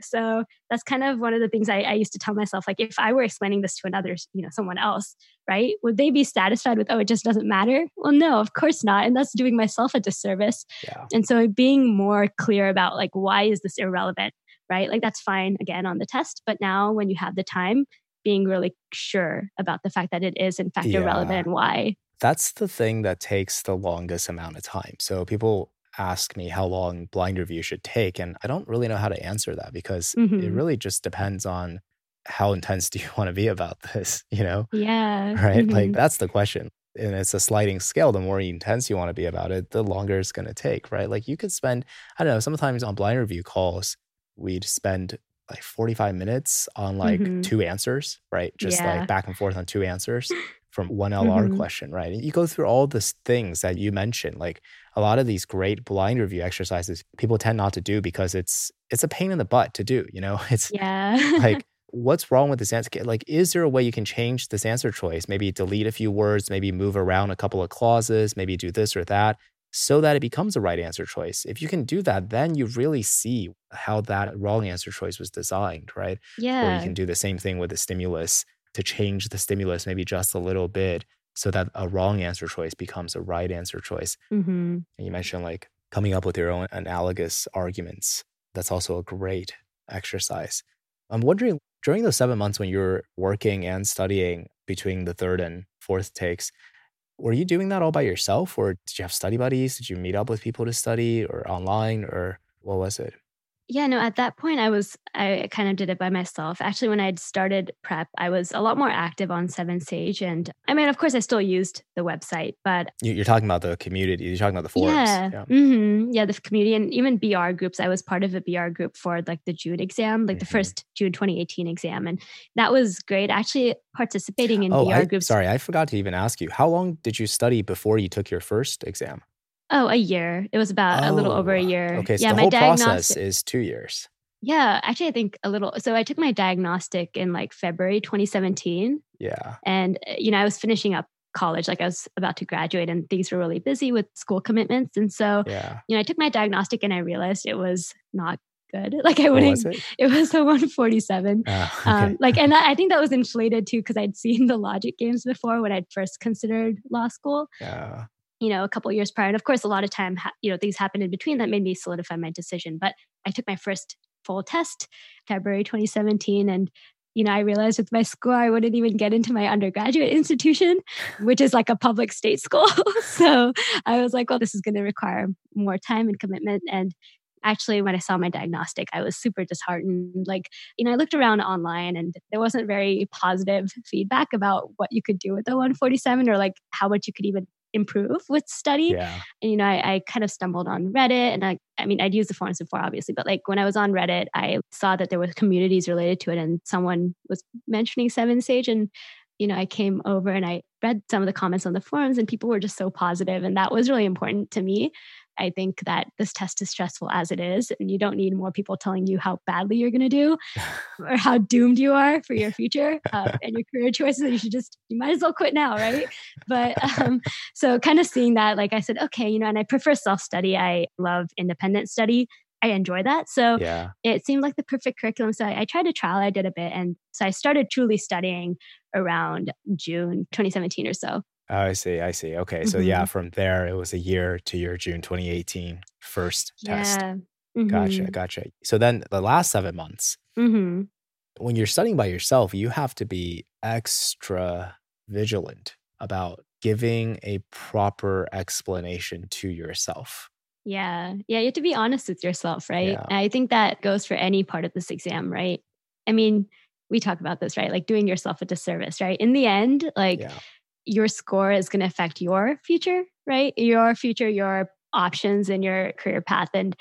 S1: So that's kind of one of the things I, I used to tell myself. Like, if I were explaining this to another, you know, someone else, right? Would they be satisfied with, oh, it just doesn't matter? Well, no, of course not. And that's doing myself a disservice.
S2: Yeah.
S1: And so being more clear about like, why is this irrelevant, right? Like, that's fine again on the test. But now when you have the time, being really sure about the fact that it is in fact
S2: Yeah.
S1: irrelevant and why.
S2: That's the thing that takes the longest amount of time. So people ask me how long blind review should take, and I don't really know how to answer that because it
S1: Mhm.
S2: really just depends on how intense do you want to be about this, you know?
S1: Yeah.
S2: Right? Like
S1: Mhm.
S2: that's the question. And it's a sliding scale. The more intense you want to be about it, the longer it's going to take, right? Like you could spend, I don't know, sometimes on blind review calls, we'd spend like 45 minutes on like
S1: Mhm.
S2: two answers, right? Just
S1: Yeah.
S2: like back and forth on two answers from one LR
S1: Mhm.
S2: question, right? And you go through all the things that you mentioned, like a lot of these great blind review exercises, people tend not to do because it's it's a pain in the butt to do, you know? It's
S1: yeah.
S2: like what's wrong with this answer like is there a way you can change this answer choice maybe delete a few words maybe move around a couple of clauses maybe do this or that so that it becomes a right answer choice if you can do that then you really see how that wrong answer choice was designed right or
S1: yeah.
S2: you can do the same thing with the stimulus to change the stimulus maybe just a little bit so that a wrong answer choice becomes a right answer choice
S1: hmm
S2: and you mentioned like coming up with your own analogous arguments. That's also a great exercise. I'm wondering during those seven months when you're working and studying between the third and fourth takes, were you doing that all by yourself or did you have study buddies? Did you meet up with people to study or online or what was it?
S1: Yeah, no, at that point I was I kind of did it by myself. Actually, when I'd started prep, I was a lot more active on Seven Sage. And I mean, of course I still used the website, but
S2: You- You're talking about the community, you're talking about the forums.
S1: yeah. hmm Yeah, the community and even BR groups. I was part of a BR group for like the June exam, like the
S2: Mhm.
S1: first June 2018 exam. And that was great. Actually participating in
S2: Oh,
S1: BR
S2: I,
S1: groups.
S2: sorry, I forgot to even ask you. How long did you study before you took your first exam?
S1: Oh, a year. It was about a little over a
S2: Oh,
S1: year.
S2: Okay, so
S1: yeah,
S2: the
S1: my
S2: whole process is two years.
S1: Yeah, actually, I think a little. So I took my diagnostic in like February 2017.
S2: Yeah.
S1: And, uh, you know, I was finishing up college, like I was about to graduate, and things were really busy with school commitments. And so,
S2: Yeah.
S1: you know, I took my diagnostic and I realized it was not good. Like I wouldn't,
S2: was it?
S1: it was a 147.
S2: Ah, okay.
S1: Um, like, and I I think that was inflated too because I'd seen the logic games before when I'd first considered law school
S2: yeah.
S1: You know, a couple years prior. And of course, a lot of time, you know, things happened in between that made me solidify my decision. But I took my first full test February 2017. And, you know, I realized with my score, I wouldn't even get into my undergraduate institution, which is like a public state school. so I was like, well, this is going to require more time and commitment. And actually, when I saw my diagnostic, I was super disheartened. Like, you know, I looked around online and there wasn't very positive feedback about what you could do with the 147 or like how much you could even improve with study.
S2: Yeah.
S1: And, you know, I, I kind of stumbled on Reddit and I, I mean, I'd used the forums before, obviously, but like when I was on Reddit, I saw that there was communities related to it and someone was mentioning Seven Sage and, you know, I came over and I read some of the comments on the forums and people were just so positive and that was really important to me. I think that this test is stressful as it is, and you don't need more people telling you how badly you're going to do or how doomed you are for your future uh, and your career choices. You should just, you might as well quit now, right? But um, so, kind of seeing that, like I said, okay, you know, and I prefer self study. I love independent study. I enjoy that. So,
S2: Yeah.
S1: it seemed like the perfect curriculum. So, I, I tried to trial, I did a bit. And so, I started truly studying around June 2017 or so.
S2: Oh, I see. I see. Okay. So yeah,
S1: Mhm.
S2: from there it was a year to your June 2018 first test.
S1: Yeah.
S2: Gotcha. Gotcha. So then the last seven months,
S1: hmm
S2: when you're studying by yourself, you have to be extra vigilant about giving a proper explanation to yourself.
S1: Yeah. Yeah. You have to be honest with yourself, right?
S2: Yeah.
S1: I think that goes for any part of this exam, right? I mean, we talk about this, right? Like doing yourself a disservice, right? In the end, like
S2: yeah.
S1: Your score is going to affect your future, right? Your future, your options and your career path. And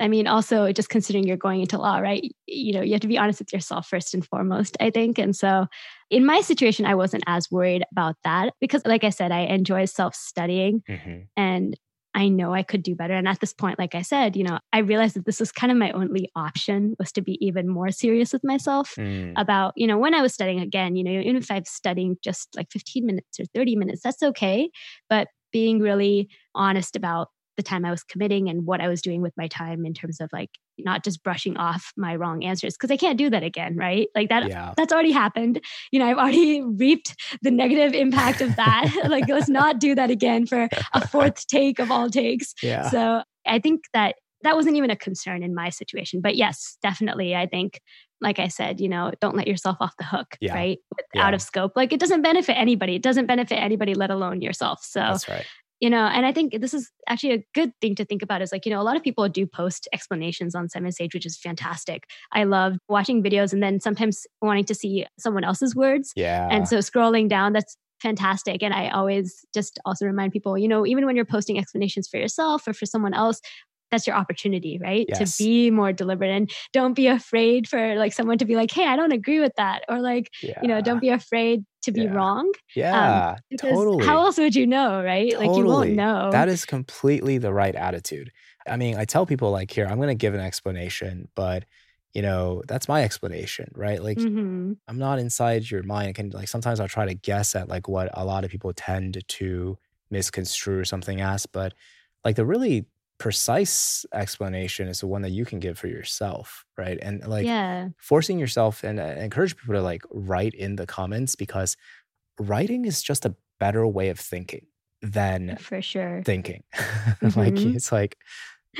S1: I mean, also just considering you're going into law, right? You know, you have to be honest with yourself first and foremost, I think. And so in my situation, I wasn't as worried about that because, like I said, I enjoy self studying mm-hmm. and I know I could do better. And at this point, like I said, you know, I realized that this was kind of my only option was to be even more serious with myself mm. about, you know, when I was studying again, you know, even if I'm studying just like 15 minutes or 30 minutes, that's okay. But being really honest about the time I was committing and what I was doing with my time in terms of like not just brushing off my wrong answers because I can't do that again, right? Like that yeah. that's already happened. You know, I've already reaped the negative impact of that. like let's not do that again for a fourth take of all takes. Yeah. So I think that that wasn't even a concern in my situation. But yes, definitely I think like I said, you know, don't let yourself off the hook, yeah. right? Yeah. Out of scope. Like it doesn't benefit anybody. It doesn't benefit anybody, let alone yourself. So
S2: That's right
S1: you know and i think this is actually a good thing to think about is like you know a lot of people do post explanations on seven sage which is fantastic. I love watching videos and then sometimes wanting to see someone else's words.
S2: Yeah.
S1: and so scrolling down that's fantastic. And i always just also remind people you know even when you're posting explanations for yourself or for someone else that's your opportunity, right? Yes. To be more deliberate and don't be afraid for like someone to be like, hey, I don't agree with that. Or like, yeah. you know, don't be afraid to be
S2: yeah.
S1: wrong.
S2: Yeah. Um, totally.
S1: How else would you know, right? Totally. Like you won't know.
S2: That is completely the right attitude. I mean, I tell people like, here, I'm going to give an explanation, but you know, that's my explanation, right? Like mm-hmm. I'm not inside your mind. I can like sometimes I'll try to guess at like what a lot of people tend to misconstrue something as, but like the really precise explanation is the one that you can give for yourself right? And like
S1: yeah.
S2: forcing yourself and uh, encourage people to like write in the comments because writing is just a better way of thinking than
S1: for sure.
S2: thinking. Mm-hmm. like it's like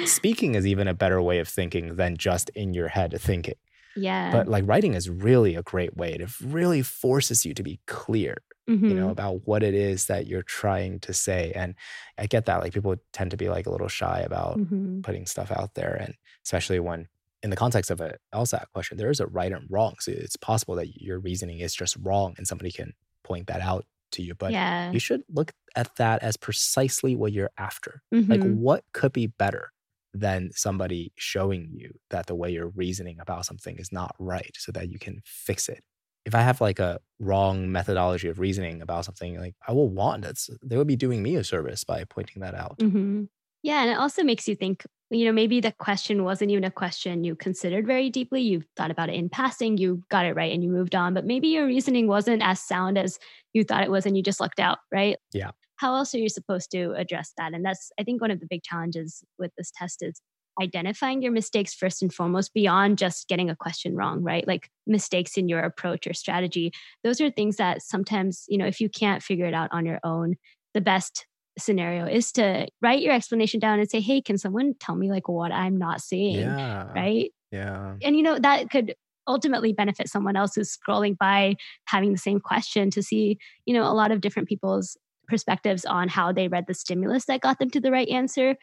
S2: speaking is even a better way of thinking than just in your head thinking.
S1: Yeah.
S2: But like writing is really a great way it really forces you to be clear mm-hmm. you know, mm-hmm. about what it is that you're trying to say. And I get that. Like people tend to be like a little shy about mm-hmm. putting stuff out there. And especially when in the context of a LSAT question, there is a right and wrong. So it's possible that your reasoning is just wrong and somebody can point that out to you. But
S1: yeah.
S2: you should look at that as precisely what you're after. Mm-hmm. Like what could be better? than somebody showing you that the way you're reasoning about something is not right so that you can fix it if I have like a wrong methodology of reasoning about something, like I will want it. They would be doing me a service by pointing that out.
S1: Mm-hmm. Yeah. And it also makes you think, you know, maybe the question wasn't even a question you considered very deeply. You thought about it in passing, you got it right and you moved on, but maybe your reasoning wasn't as sound as you thought it was and you just lucked out, right?
S2: Yeah.
S1: How else are you supposed to address that? And that's, I think, one of the big challenges with this test is identifying your mistakes first and foremost beyond just getting a question wrong right? Like mistakes in your approach or strategy. Those are things that sometimes you know if you can't figure it out on your own the best scenario is to write your explanation down and say hey can someone tell me like what i'm not seeing?
S2: Yeah.
S1: right?
S2: Yeah.
S1: And you know that could ultimately benefit someone else who's scrolling by having the same question to see you know a lot of different people's perspectives on how they read the stimulus that got them to the right answer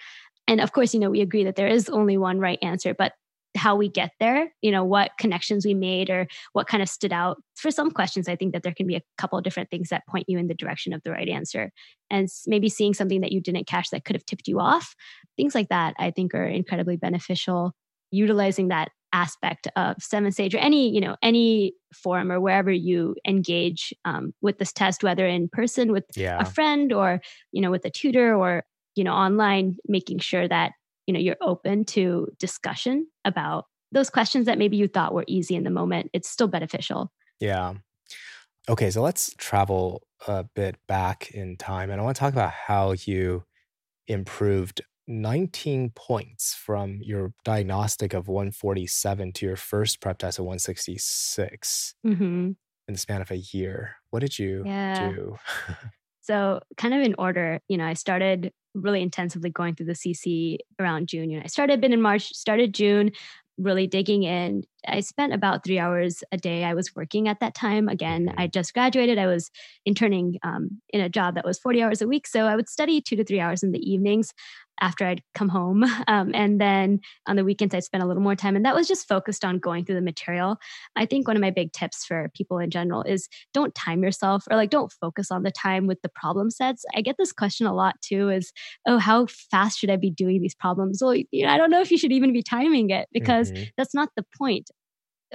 S1: and of course, you know, we agree that there is only one right answer, but how we get there, you know, what connections we made or what kind of stood out. For some questions, I think that there can be a couple of different things that point you in the direction of the right answer. And maybe seeing something that you didn't catch that could have tipped you off. Things like that, I think, are incredibly beneficial. Utilizing that aspect of seven sage or any you know any forum or wherever you engage um, with this test whether in person with
S2: yeah.
S1: a friend or you know with a tutor or you know online making sure that you know you're open to discussion about those questions that maybe you thought were easy in the moment. It's still beneficial.
S2: Yeah. Okay so let's travel a bit back in time and i want to talk about how you improved 19 points from your diagnostic of 147 to your first prep test of 166 mm-hmm. in the span of a year. What did you yeah. do?
S1: So kind of in order you know i started really intensively going through the CC around June. You know, I started been in March, started June, really digging in. I spent about three hours a day. I was working at that time. Again, mm-hmm. I just graduated. I was interning um, in a job that was 40 hours a week. So I would study two to three hours in the evenings. After I'd come home. Um, and then on the weekends, I'd spend a little more time. And that was just focused on going through the material. I think one of my big tips for people in general is don't time yourself or like don't focus on the time with the problem sets. I get this question a lot too is, oh, how fast should I be doing these problems? Well, you know, I don't know if you should even be timing it because mm-hmm. that's not the point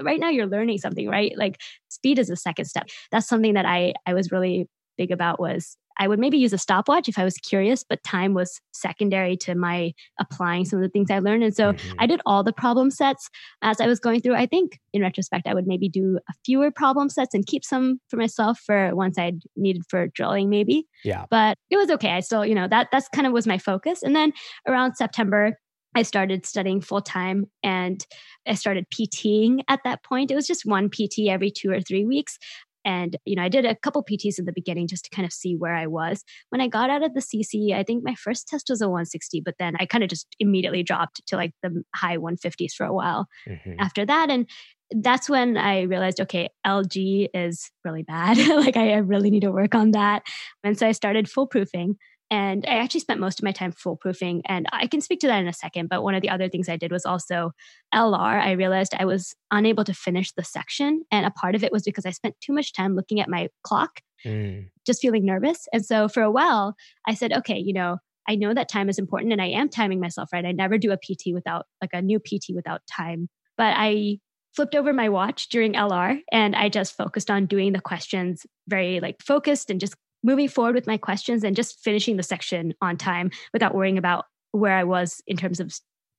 S1: right now you're learning something right like speed is the second step that's something that i i was really big about was I would maybe use a stopwatch if I was curious, but time was secondary to my applying some of the things I learned. And so mm-hmm. I did all the problem sets as I was going through. I think in retrospect, I would maybe do a fewer problem sets and keep some for myself for once I needed for drilling, maybe.
S2: Yeah.
S1: But it was okay. I still, you know, that that's kind of was my focus. And then around September, I started studying full time and I started PTing at that point. It was just one PT every two or three weeks. And, you know, I did a couple PTs in the beginning just to kind of see where I was. When I got out of the CC, I think my first test was a 160, but then I kind of just immediately dropped to like the high 150s for a while mm-hmm. after that. And that's when I realized, okay, LG is really bad. like I really need to work on that. And so I started foolproofing. And I actually spent most of my time foolproofing. And I can speak to that in a second. But one of the other things I did was also LR. I realized I was unable to finish the section. And a part of it was because I spent too much time looking at my clock, mm. just feeling nervous. And so for a while, I said, okay, you know, I know that time is important and I am timing myself right. I never do a PT without, like a new PT without time. But I flipped over my watch during LR and I just focused on doing the questions very like focused and just moving forward with my questions and just finishing the section on time without worrying about where I was in terms of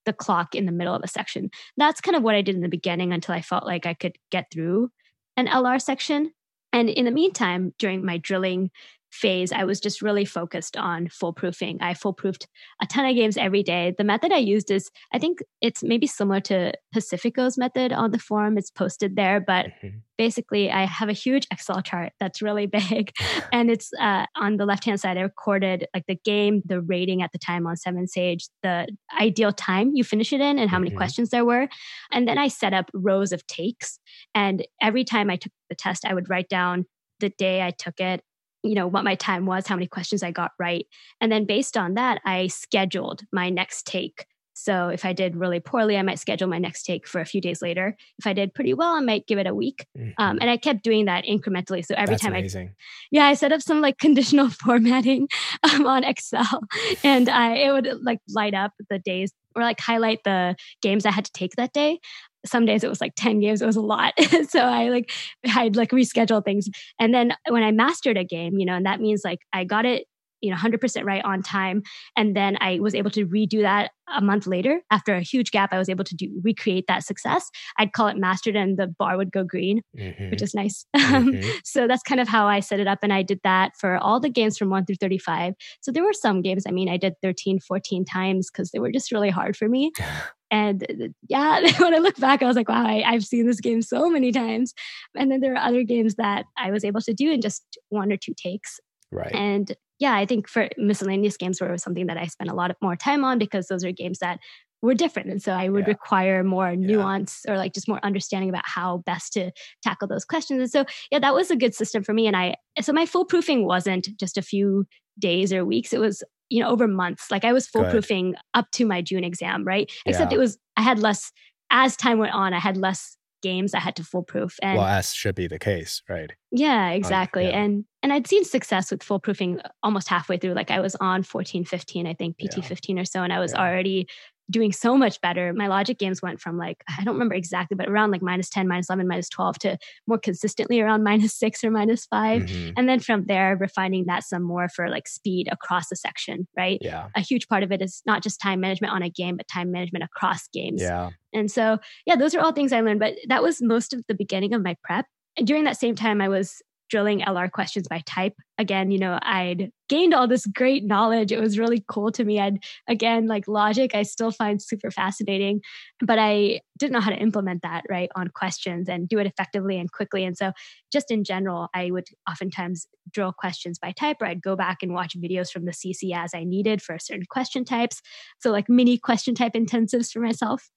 S1: the clock in the middle of a section. That's kind of what I did in the beginning until I felt like I could get through an LR section. And in the meantime, during my drilling phase, I was just really focused on foolproofing. I foolproofed a ton of games every day. The method I used is, I think it's maybe similar to Pacifico's method on the forum. It's posted there, but mm-hmm. basically, I have a huge Excel chart that's really big, and it's uh, on the left hand side. I recorded like the game, the rating at the time on Seven Sage, the ideal time you finish it in, and how many mm-hmm. questions there were, and then I set up rows of takes. And every time I took the test, I would write down the day I took it you know what my time was how many questions i got right. And then based on that i scheduled my next take. So if i did really poorly i might schedule my next take for a few days later. If i did pretty well i might give it a week. Mm-hmm. um, and i kept doing that incrementally. So every
S2: That's
S1: time
S2: amazing.
S1: i yeah i set up some like conditional formatting um, on excel. And i it would like light up the days or like highlight the games I had to take that day some days it was like 10 games it was a lot. So i like i'd like reschedule things. And then when i mastered a game you know and that means like i got it you know 100% right on time. And then i was able to redo that a month later. After a huge gap i was able to do recreate that success. I'd call it mastered and the bar would go green mm-hmm. which is nice. Mm-hmm. so that's kind of how i set it up and i did that for all the games from 1 through 35 so there were some games i mean i did 13 14 times because they were just really hard for me And uh, yeah, when I look back, I was like, wow, I, have seen this game so many times. And then there are other games that I was able to do in just one or two takes.
S2: Right.
S1: And yeah, I think for miscellaneous games were something that I spent a lot of more time on because those are games that were different. And so I would yeah. require more nuance yeah. or like just more understanding about how best to tackle those questions. And so, yeah, that was a good system for me. And I, so my foolproofing wasn't just a few days or weeks. It was you know over months like i was foolproofing Good. up to my june exam right except yeah. it was i had less as time went on i had less games i had to foolproof
S2: and well as should be the case right
S1: yeah exactly yeah. and and i'd seen success with foolproofing almost halfway through like i was on 14 15 i think pt yeah. 15 or so and i was already doing so much better. My logic games went from like, I don't remember exactly, but around like minus 10, minus 11, minus 12 to more consistently around minus six or minus 5 mm-hmm. And then from there, refining that some more for like speed across the section, right?
S2: Yeah.
S1: A huge part of it is not just time management on a game, but time management across games.
S2: Yeah.
S1: And so, yeah, those are all things I learned, but that was most of the beginning of my prep. And during that same time, I was drilling LR questions by type. Again, you know, I'd gained all this great knowledge. It was really cool to me. I'd, again, like logic, I still find super fascinating, but I didn't know how to implement that right on questions and do it effectively and quickly. And so, just in general, I would oftentimes drill questions by type, or I'd go back and watch videos from the CC as I needed for certain question types. So, like mini question type intensives for myself.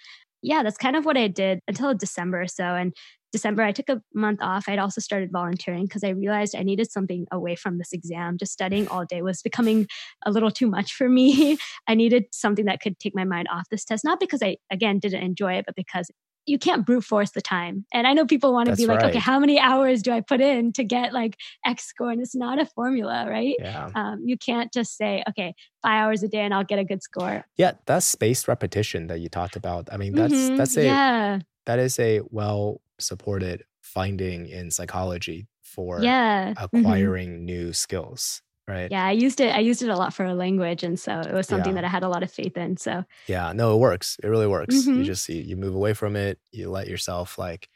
S1: Yeah, that's kind of what I did until December or so. And December, I took a month off. I'd also started volunteering because I realized I needed something away from this exam. Just studying all day was becoming a little too much for me. I needed something that could take my mind off this test, not because I, again, didn't enjoy it, but because you can't brute force the time. And I know people want to be like, right. okay, how many hours do I put in to get like X score? And it's not a formula, right?
S2: Yeah.
S1: Um, you can't just say, okay, five hours a day and I'll get a good score.
S2: Yeah, that's spaced repetition that you talked about. I mean, that's mm-hmm. that's a
S1: yeah.
S2: that is a well supported finding in psychology for
S1: yeah.
S2: Mm-hmm. acquiring mm-hmm. new skills right
S1: yeah i used it i used it a lot for a language and so it was something yeah. that i had a lot of faith in so
S2: yeah no it works it really works mm-hmm. you just you, you move away from it you let yourself like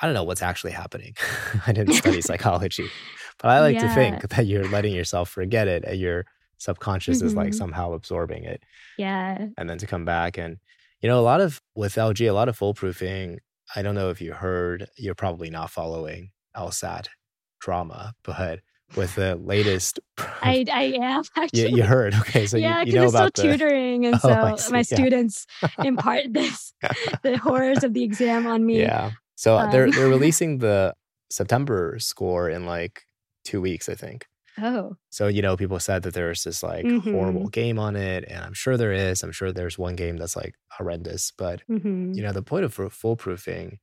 S2: i don't know what's actually happening i didn't study psychology but i like yeah. to think that you're letting yourself forget it and your subconscious mm-hmm. is like mm-hmm. somehow absorbing it
S1: yeah
S2: and then to come back and you know a lot of with lg a lot of foolproofing i don't know if you heard you're probably not following lsat drama but with the latest.
S1: I, I am actually.
S2: You, you heard okay, so
S1: yeah,
S2: you, you know about
S1: still the... tutoring, and oh, so my students impart this the horrors of the exam on me.
S2: Yeah, so um, they're they're releasing the September score in like two weeks, I think.
S1: Oh.
S2: So, you know, people said that there's this like mm-hmm. horrible game on it. And I'm sure there is. I'm sure there's one game that's like horrendous. But, mm-hmm. you know, the point of foolproofing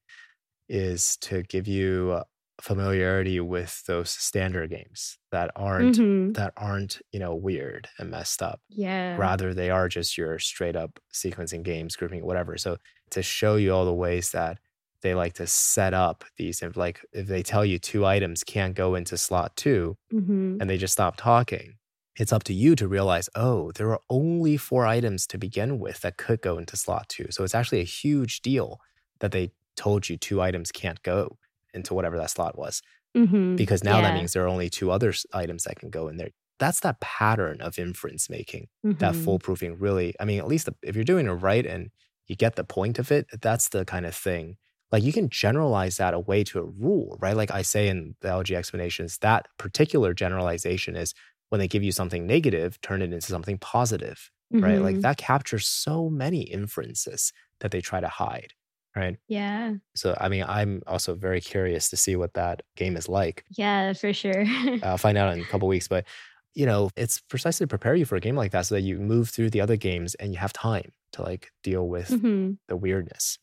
S2: is to give you familiarity with those standard games that aren't mm-hmm. that aren't you know weird and messed up
S1: yeah
S2: rather they are just your straight up sequencing games grouping whatever so to show you all the ways that they like to set up these if like if they tell you two items can't go into slot 2 mm-hmm. and they just stop talking it's up to you to realize oh there are only four items to begin with that could go into slot two so it's actually a huge deal that they told you two items can't go into whatever that slot was. Mm-hmm. Because now yeah. that means there are only two other items that can go in there. That's that pattern of inference making, mm-hmm. that foolproofing really. I mean, at least the, if you're doing it right and you get the point of it, that's the kind of thing. Like you can generalize that away to a rule, right? Like I say in the LG explanations, that particular generalization is when they give you something negative, turn it into something positive, mm-hmm. right? Like mm-hmm. that captures so many inferences that they try to hide right?
S1: Yeah.
S2: So, I mean, I'm also very curious to see what that game is like.
S1: Yeah, for sure.
S2: I'll find out in a couple weeks, but you know, it's precisely to prepare you for a game like that so that you move through the other games and you have time to like deal with mm-hmm. the weirdness.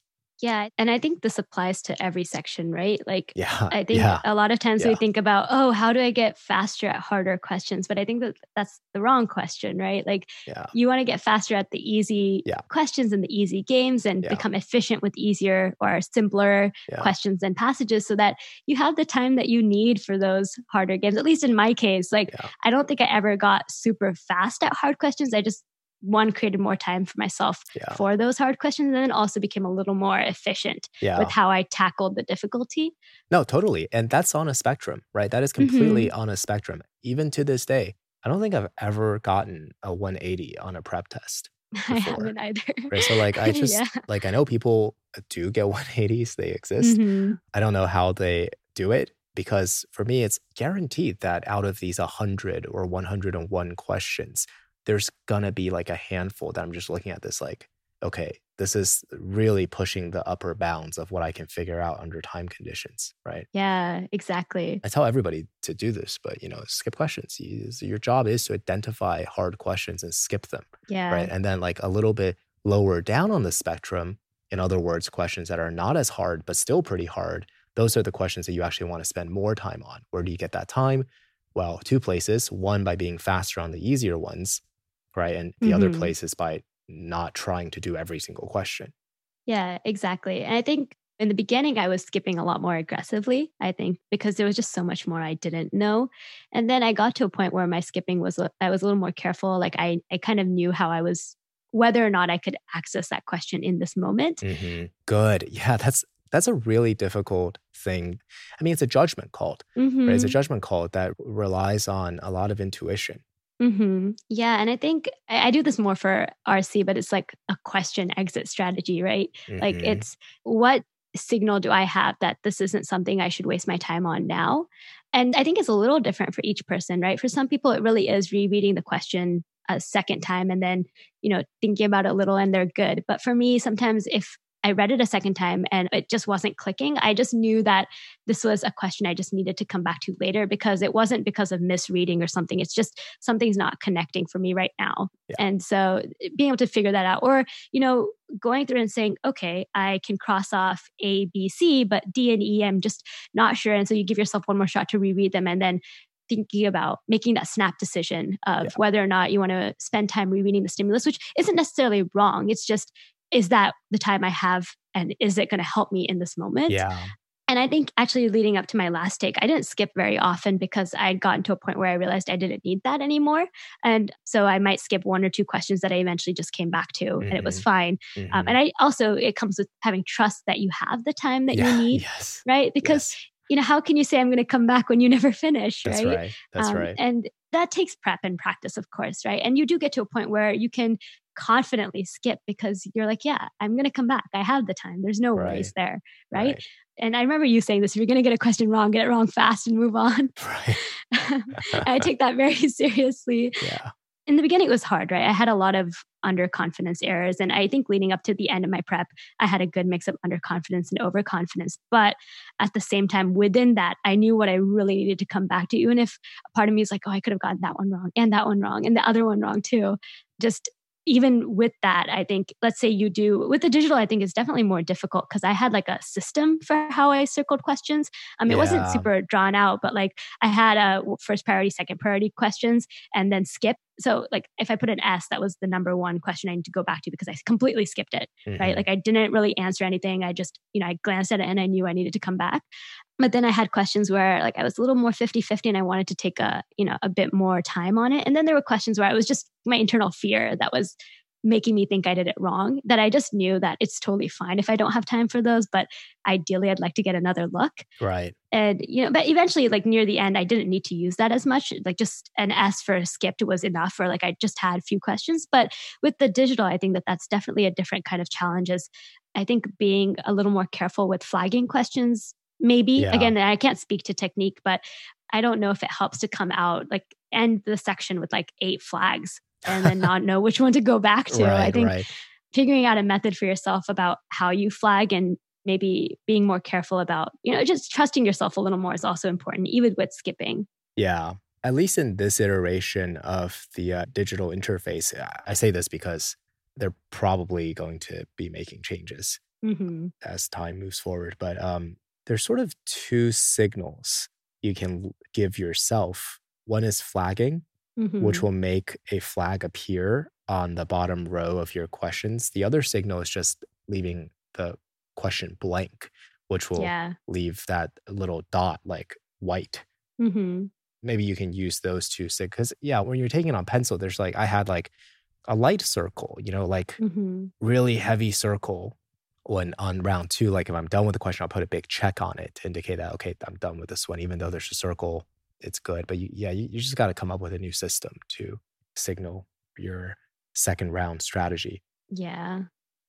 S1: Yeah. And I think this applies to every section, right? Like,
S2: yeah,
S1: I think
S2: yeah,
S1: a lot of times yeah. we think about, oh, how do I get faster at harder questions? But I think that that's the wrong question, right? Like,
S2: yeah.
S1: you want to get faster at the easy questions and the easy games and become efficient with easier or simpler questions and passages so that you have the time that you need for those harder games. At least in my case, like, I don't think I ever got super fast at hard questions. I just one created more time for myself yeah. for those hard questions and then also became a little more efficient yeah. with how I tackled the difficulty.
S2: No, totally. And that's on a spectrum, right? That is completely mm-hmm. on a spectrum. Even to this day, I don't think I've ever gotten a 180 on a prep test.
S1: Before, I haven't either.
S2: Right. So like I just yeah. like I know people do get 180s, they exist. Mm-hmm. I don't know how they do it because for me it's guaranteed that out of these 100 or 101 questions, there's gonna be like a handful that I'm just looking at this like, okay, this is really pushing the upper bounds of what I can figure out under time conditions, right?
S1: Yeah, exactly.
S2: I tell everybody to do this, but you know, skip questions. Your job is to identify hard questions and skip them.
S1: Yeah.
S2: Right. And then like a little bit lower down on the spectrum, in other words, questions that are not as hard but still pretty hard. Those are the questions that you actually want to spend more time on. Where do you get that time? Well, two places. One by being faster on the easier ones, right? And the mm-hmm. other place is by not trying to do every single question.
S1: Yeah, exactly. And I think in the beginning, I was skipping a lot more aggressively, I think, because there was just so much more I didn't know. And then I got to a point where my skipping was, I was a little more careful. Like I, I kind of knew how I was, whether or not I could access that question in this moment.
S2: Mm-hmm. Good. Yeah, that's, that's a really difficult thing. I mean, it's a judgment call, mm-hmm. right? It's a mm-hmm. judgment call that relies on a lot of intuition.
S1: Mm-hmm. Yeah. And I think I, I, do this more for RC, but it's like a question exit strategy, right? Mm-hmm. Like it's what signal do I have that this isn't something I should waste my time on now? And I think it's a little different for each person, right? For some people, it really is rereading the question a second time and then, you know, thinking about it a little and they're good. But for me, sometimes if I read it a second time and it just wasn't clicking. I just knew that this was a question I just needed to come back to later because it wasn't because of misreading or something. It's just something's not connecting for me right now. Yeah. And so eh, being able to figure that out, or, you know, going through and saying, okay, I can cross off A, B, C, but D and E, I'm just not sure. And so you give yourself one more shot to reread them and then thinking about making that snap decision of yeah. whether or not you want to spend time rereading the stimulus, which isn't necessarily wrong. It's just, is that the time I have? And is it going to help me in this moment?
S2: Yeah.
S1: And I think actually leading up to my last take, I didn't skip very often because I had gotten to a point where I realized I didn't need that anymore. And so I might skip one or two questions that I eventually just came back to mm-hmm. and it was mm-hmm. fine. Um, mm-hmm. Um, and I also, it comes with having trust that you have the time that yeah, you need, yes. right? Because yes you know, how can you say I'm going to come back when you never finish?
S2: That's right. right. That's um, right.
S1: And that takes prep and practice, of course, right? And you do get to a point where you can confidently skip because you're like, yeah, I'm going to come back. I have the time. There's no right. worries there, right? right? And I remember you saying this if you're going to get a question wrong, get it wrong fast and move on. Right. I take that very seriously.
S2: Yeah
S1: in the beginning it was hard right i had a lot of underconfidence errors and i think leading up to the end of my prep i had a good mix of underconfidence and overconfidence but at the same time within that i knew what i really needed to come back to even if a part of me is like oh i could have gotten that one wrong and that one wrong and the other one wrong too just even with that, I think, let's say you do with the digital, I think it's definitely more difficult because I had like a system for how I circled questions. Um, it yeah. wasn't super drawn out, but like I had a first priority, second priority questions and then skip. So like if I put an S, that was the number one question I need to go back to because I completely skipped it, mm-hmm. right? Like I didn't really answer anything. I just, you know, I glanced at it and I knew I needed to come back but then i had questions where like i was a little more 50-50 and i wanted to take a you know a bit more time on it. And then there were questions where i was just my internal fear that was making me think i did it wrong that i just knew that it's totally fine if i don't have time for those but ideally i'd like to get another look.
S2: Right.
S1: And you know but eventually like near the end i didn't need to use that as much like just an s for skipped was enough or like i just had a few questions. But with the digital i think that that's definitely a different kind of challenges i think being a little more careful with flagging questions maybe yeah. again i can't speak to technique but i don't know if it helps to come out like end the section with like eight flags and then not know which one to go back to right, i think right. figuring out a method for yourself about how you flag and maybe being more careful about you know just trusting yourself a little more is also important even with skipping
S2: yeah at least in this iteration of the uh, digital interface i say this because they're probably going to be making changes mm-hmm. as time moves forward but um, there's sort of two signals you can give yourself. One is flagging, mm-hmm. which will make a flag appear on the bottom row of your questions. The other signal is just leaving the question blank, which will yeah. leave that little dot like white. Mm-hmm. Maybe you can use those two. Because, yeah, when you're taking on pencil, there's like, I had like a light circle, you know, like mm-hmm. really heavy circle when on round two, like if I'm done with the question, I'll put a big check on it to indicate that, okay, I'm done with this one, even though there's a circle, it's good. But you, yeah, you, you just got to come up with a new system to signal your second round strategy.
S1: Yeah.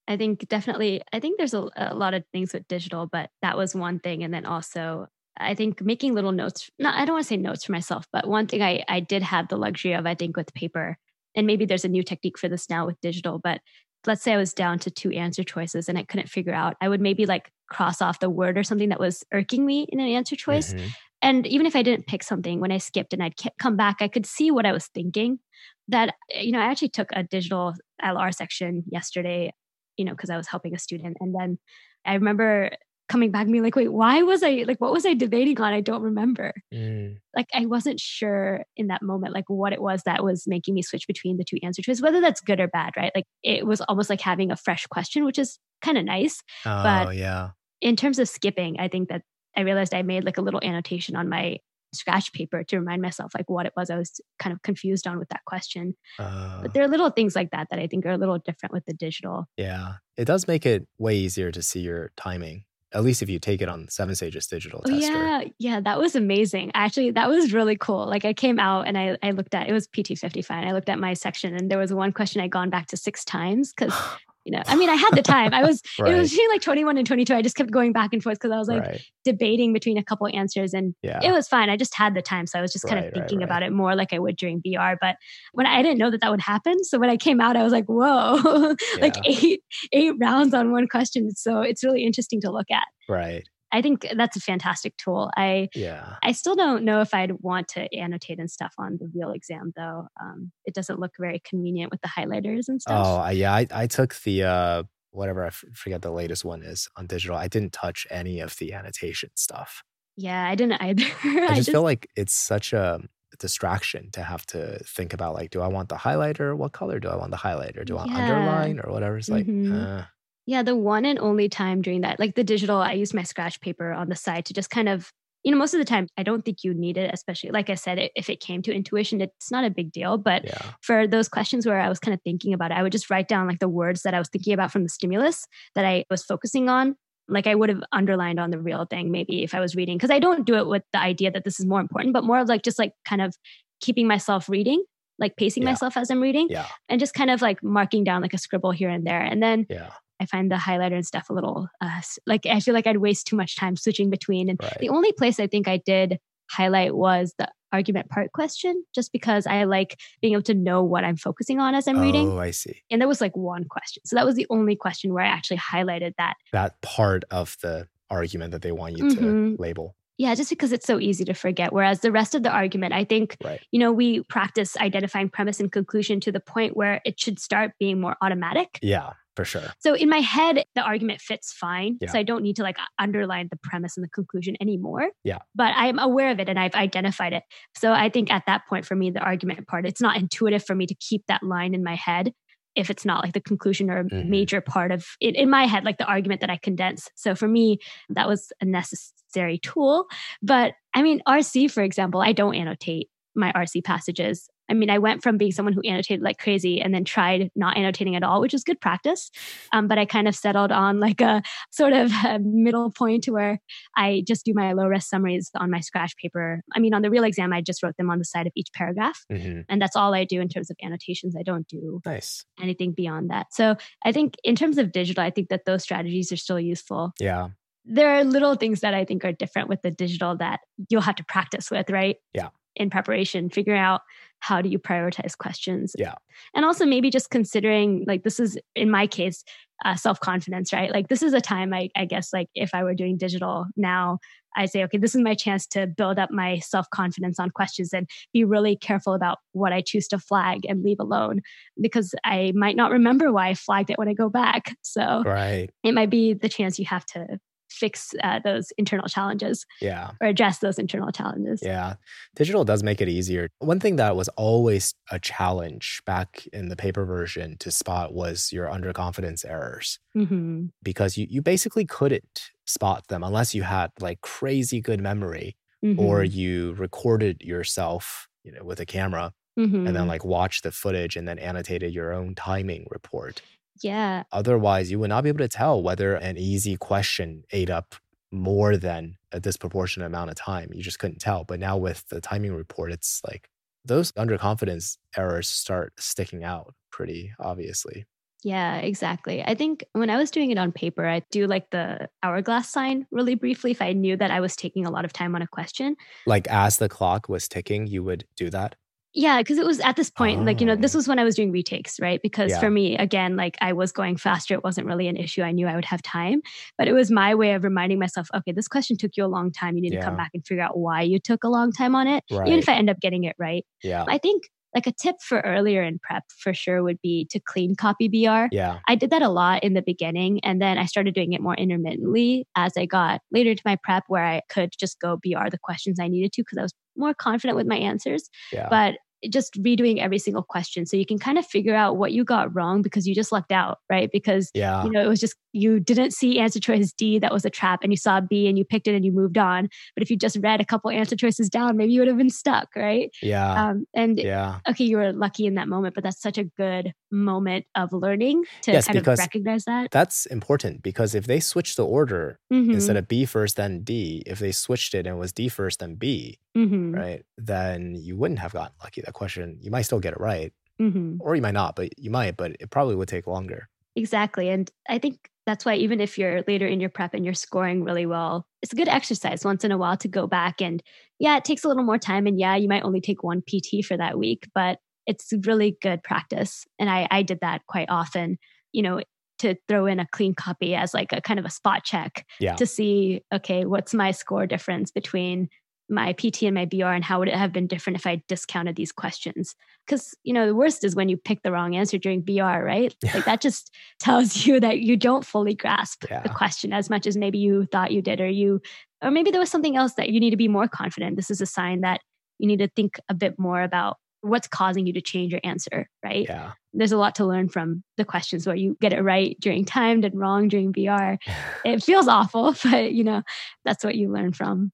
S1: I think definitely, I think there's a, a lot of things with digital, but that was one thing. And then also, I think making little notes, not, I don't want to say notes for myself, but one thing I, I did have the luxury of, I think, with paper, and maybe there's a new technique for this now with digital, but let's say I was down to two answer choices and I couldn't figure out, I would maybe like cross off the word or something that was irking me in an answer choice. Mm-hmm. And even if I didn't pick something when I skipped and I'd come back, I could see what I was thinking. That, you know, I actually took a digital LR section yesterday, you know, because I was helping a student. And then I remember coming back being like, wait, why was I like, what was I debating on? I don't remember. Mm. Like, I wasn't sure in that moment, like, what it was that was making me switch between the two answer choices, whether that's good or bad, right? Like, it was almost like having a fresh question, which is kind of nice.
S2: Oh, but yeah.
S1: In terms of skipping, I think that I realized I made like a little annotation on my scratch paper to remind myself like what it was I was kind of confused on with that question. Uh, but there are little things like that that I think are a little different with the digital.
S2: Yeah. It does make it way easier to see your timing at least if you take it on Seven Sages digital
S1: oh, tester. Yeah, yeah, that was amazing. Actually, that was really cool. Like I came out and I, I looked at it was PT fifty five. I looked at my section and there was one question I'd gone back to six times because You know, I mean, I had the time. I was
S2: Right.
S1: it was between like 21 and 22. I just kept going back and forth because I was like
S2: right.
S1: debating between a couple answers, and
S2: Yeah.
S1: it was fine. I just had the time, so I was just kind
S2: Right,
S1: of thinking about it more like I would during BR. But when I didn't know that that would happen, so when I came out, I was like, whoa, like eight eight rounds on one question. So it's really interesting to look at.
S2: right.
S1: I think that's a fantastic tool. I
S2: Yeah.
S1: I still don't know if I'd want to annotate and stuff on the real exam though. Um, it doesn't look very convenient with the highlighters and stuff.
S2: Oh, I, yeah. I, I took the uh, whatever I f- forget the latest one is on digital. I didn't touch any of the annotation stuff.
S1: Yeah, I didn't either.
S2: I just feel like it's such a distraction to have to think about like, do I want the highlighter? What color do I want the highlighter? Do I want
S1: Yeah.
S2: underline or whatever? It's like,
S1: Mhm.
S2: uh,
S1: Yeah, the one and only time during that, like the digital, I used my scratch paper on the side to just kind of, you know, most of the time, I don't think you need it, especially like I said, if it came to intuition, it's not a big deal. But
S2: yeah,
S1: for those questions where I was kind of thinking about it, I would just write down like the words that I was thinking about from the stimulus that I was focusing on. Like I would have underlined on the real thing maybe if I was reading, because I don't do it with the idea that this is more important, but more of like just like kind of keeping myself reading, like pacing
S2: Yeah.
S1: myself as I'm reading
S2: yeah,
S1: and just kind of like marking down like a scribble here and there. And then
S2: yeah.
S1: I find the highlighter and stuff a little uh, like I feel like I'd waste too much time switching between. And
S2: Right.
S1: the only place I think I did highlight was the argument part question, just because I like being able to know what I'm focusing on as I'm reading.
S2: Oh, I see.
S1: And there was like one question. So that was the only question where I actually highlighted that.
S2: That part of the argument that they want you
S1: Mhm.
S2: to label.
S1: Yeah, just because it's so easy to forget. Whereas the rest of the argument, I think,
S2: Right.
S1: you know, we practice identifying premise and conclusion to the point where it should start being more automatic.
S2: Yeah, for sure.
S1: So in my head, the argument fits fine.
S2: Yeah.
S1: So I don't need to like underline the premise and the conclusion anymore.
S2: Yeah.
S1: But I'm aware of it and I've identified it. So I think at that point for me, the argument part, it's not intuitive for me to keep that line in my head if it's not like the conclusion or a
S2: Mhm.
S1: major part of it in my head, like the argument that I condense. So for me, that was a necessary tool. But I mean, RC, for example, I don't annotate my RC passages. I mean, I went from being someone who annotated like crazy and then tried not annotating at all, which is good practice. Um, but I kind of settled on like a sort of a middle point where I just do my low res summaries on my scratch paper. I mean, on the real exam, I just wrote them on the side of each paragraph.
S2: hmm
S1: And that's all I do in terms of annotations. I don't do
S2: Nice.
S1: anything beyond that. So I think in terms of digital, I think that those strategies are still useful.
S2: Yeah.
S1: There are little things that I think are different with the digital that you'll have to practice with, right?
S2: Yeah.
S1: In preparation, figuring out how do you prioritize questions.
S2: Yeah.
S1: And also maybe just considering like this is in my case, uh, self confidence, right? Like this is a time I, I guess like if I were doing digital now, I say, okay, this is my chance to build up my self confidence on questions and be really careful about what I choose to flag and leave alone because I might not remember why I flagged it when I go back. So
S2: Right.
S1: it might be the chance you have to fix uh, those internal challenges
S2: Yeah.
S1: or address those internal challenges.
S2: Yeah. Digital does make it easier. One thing that was always a challenge back in the paper version to spot was your underconfidence errors
S1: hmm
S2: because you, you basically couldn't spot them unless you had like crazy good memory or
S1: Mm-hmm.
S2: you recorded yourself, you know, with a camera
S1: hmm
S2: and then like watch the footage and then annotated your own timing report.
S1: Yeah,
S2: Otherwise, you would not be able to tell whether an easy question ate up more than a disproportionate amount of time. You just couldn't tell. But now with the timing report, it's like those underconfidence errors start sticking out pretty obviously.
S1: yeah, exactly. I think when I was doing it on paper, I do like the hourglass sign really briefly if I knew that I was taking a lot of time on a question.
S2: Like as the clock was ticking, you would do that.
S1: Yeah, because it was at this point, like, you know, this
S2: Oh.
S1: was when I was doing retakes, right? Because
S2: Yeah.
S1: for me, again, like I was going faster. It wasn't really an issue. I knew I would have time, but it was my way of reminding myself, okay, this question took you a long time. You need to come back and figure out why you took a long time on it, even if I end up getting it right.
S2: Yeah.
S1: I think like a tip for earlier in prep for sure would be to clean copy BR.
S2: Yeah.
S1: I did that a lot in the beginning, and then I started doing it more intermittently as I got later into my prep, where I could just go BR the questions I needed to because I was more confident with my answers.
S2: Yeah.
S1: But just redoing every single question so you can kind of figure out what you got wrong because you just lucked out, right? Because
S2: yeah.
S1: you know it was just you didn't see answer choice D that was a trap, and you saw B and you picked it and you moved on. But if you just read a couple answer choices down, maybe you would have been stuck, right?
S2: yeah.
S1: Um, and
S2: yeah.
S1: okay, you were lucky in that moment, but that's such a good moment of learning to
S2: Yes,
S1: kind of recognize that.
S2: That's important because if they switch the order
S1: Mhm,
S2: instead of B first, then D, if they switched it and it was D first, then B,
S1: mhm,
S2: right? Then you wouldn't have gotten lucky. That question, you might still get it right,
S1: mhm.
S2: or you might not, but you might, but it probably would take longer.
S1: Exactly. And I think that's why even if you're later in your prep and you're scoring really well, it's a good exercise once in a while to go back and yeah, it takes a little more time and yeah, you might only take one PT for that week, but it's really good practice. And I, I did that quite often, you know, to throw in a clean copy as like a kind of a spot check
S2: yeah.
S1: to see, okay, what's my score difference between my PT and my BR and how would it have been different if I discounted these questions? Because, you know, the worst is when you pick the wrong answer during BR, right?
S2: Yeah.
S1: Like that just tells you that you don't fully grasp
S2: Yeah.
S1: the question as much as maybe you thought you did, or you, or maybe there was something else that you need to be more confident. This is a sign that you need to think a bit more about what's causing you to change your answer, right?
S2: Yeah.
S1: There's a lot to learn from the questions where you get it right during timed and wrong during BR. It feels awful, but you know, that's what you learn from.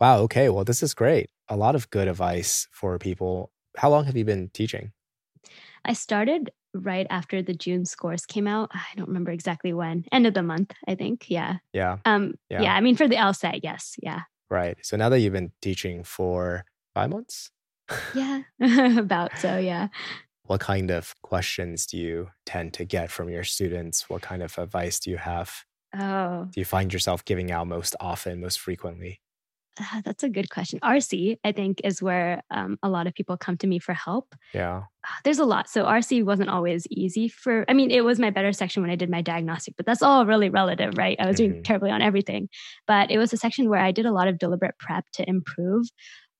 S2: Wow. Okay. Well, this is great. A lot of good advice for people. How long have you been teaching?
S1: I started right after the June scores came out. I don't remember exactly when. End of the month, I think. Yeah.
S2: Yeah.
S1: Um
S2: Yeah.
S1: yeah, I mean for the LSAT, yes. Yeah.
S2: Right. So now that you've been teaching for five months,
S1: Yeah. About so, yeah.
S2: what kind of questions do you tend to get from your students? What kind of advice do you have?
S1: Oh,
S2: Do you find yourself giving out most often, most frequently?
S1: Ah, that's a good question. RC, I think, is where um, a lot of people come to me for help.
S2: Yeah.
S1: Ah, There's a lot. So RC wasn't always easy for. I mean, it was my better section when I did my diagnostic, but that's all really relative, right? I was doing
S2: Mhm.
S1: terribly on everything, but it was a section where I did a lot of deliberate prep to improve.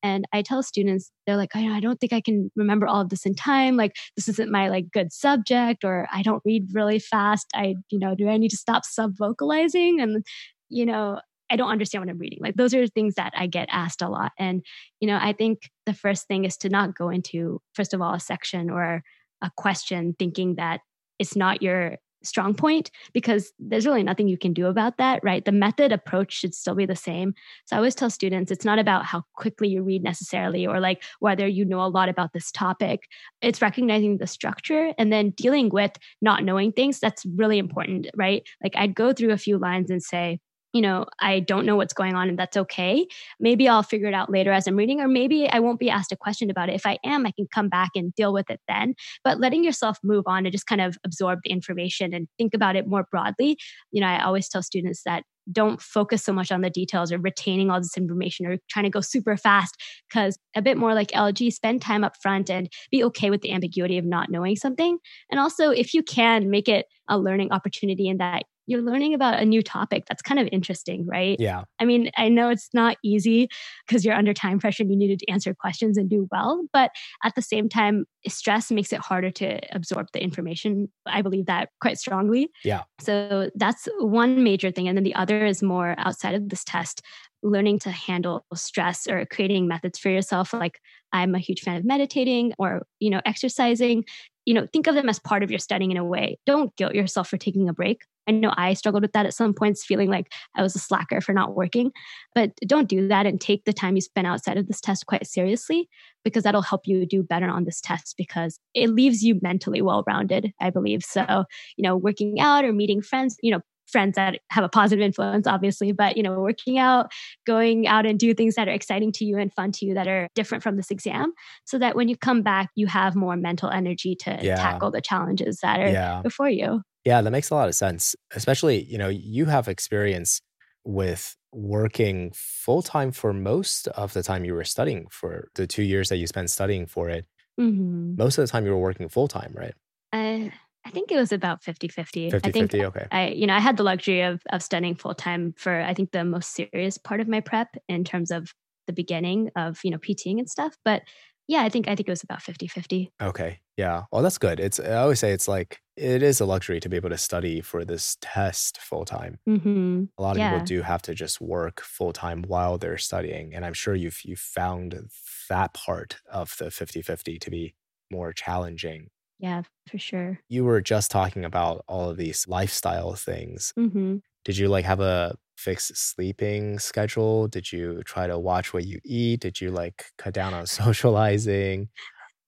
S1: And I tell students, they're like, I, I don't think I can remember all of this in time. Like, this isn't my like good subject, or I don't read really fast. I, you know, do I need to stop sub vocalizing? And, you know, I don't understand what I'm reading. Like, those are things that I get asked a lot. And, you know, I think the first thing is to not go into, first of all, a section or a question thinking that it's not your strong point because there's really nothing you can do about that, right? The method approach should still be the same. So I always tell students it's not about how quickly you read necessarily or like whether you know a lot about this topic. It's recognizing the structure and then dealing with not knowing things. That's really important, right? Like I'd go through a few lines and say, you know, I don't know what's going on and that's okay. Maybe I'll figure it out later as I'm reading, or maybe I won't be asked a question about it. If I am, I can come back and deal with it then. But letting yourself move on and just kind of absorb the information and think about it more broadly. You know, I always tell students that don't focus so much on the details or retaining all this information or trying to go super fast because a bit more like LG, spend time up front and be okay with the ambiguity of not knowing something. And also, if you can, make it a learning opportunity in that you're learning about a new topic that's kind of interesting, right?
S2: Yeah.
S1: I mean, I know it's not easy because you're under time pressure and you needed to answer questions and do well. But at the same time, stress makes it harder to absorb the information. I believe that quite strongly.
S2: Yeah.
S1: So that's one major thing. And then the other is more outside of this test, learning to handle stress or creating methods for yourself. Like I'm a huge fan of meditating or, you know, exercising. You know, think of them as part of your studying in a way. Don't guilt yourself for taking a break. I know I struggled with that at some points, feeling like I was a slacker for not working. But don't do that and take the time you spend outside of this test quite seriously because that'll help you do better on this test because it leaves you mentally well rounded, I believe. So, you know, working out or meeting friends, you know, friends that have a positive influence obviously but you know working out going out and do things that are exciting to you and fun to you that are different from this exam so that when you come back you have more mental energy to
S2: Yeah.
S1: tackle the challenges that are
S2: Yeah.
S1: before you
S2: Yeah, that makes a lot of sense. Especially, you know, you have experience with working full time for most of the time you were studying for the two years that you spent studying for it.
S1: mm-hmm.
S2: Most of the time you were working full time, right?
S1: I, I think it was about 50 50
S2: 50
S1: i think
S2: 50. Okay.
S1: I, you know, I had the luxury of of studying full time for I think the most serious part of my prep in terms of the beginning of you know PTing and stuff. But yeah, I think I think it was about 50-50.
S2: Okay. Yeah. Well, that's good. It's, I always say it's like, it is a luxury to be able to study for this test full time.
S1: Mm-hmm.
S2: A lot of
S1: Yeah.
S2: people do have to just work full time while they're studying. And I'm sure you've, you've found that part of the 50 50 to be more challenging.
S1: Yeah, for sure.
S2: You were just talking about all of these lifestyle things.
S1: Mm-hmm.
S2: Did you like have a fixed sleeping schedule? Did you try to watch what you eat? Did you like cut down on socializing?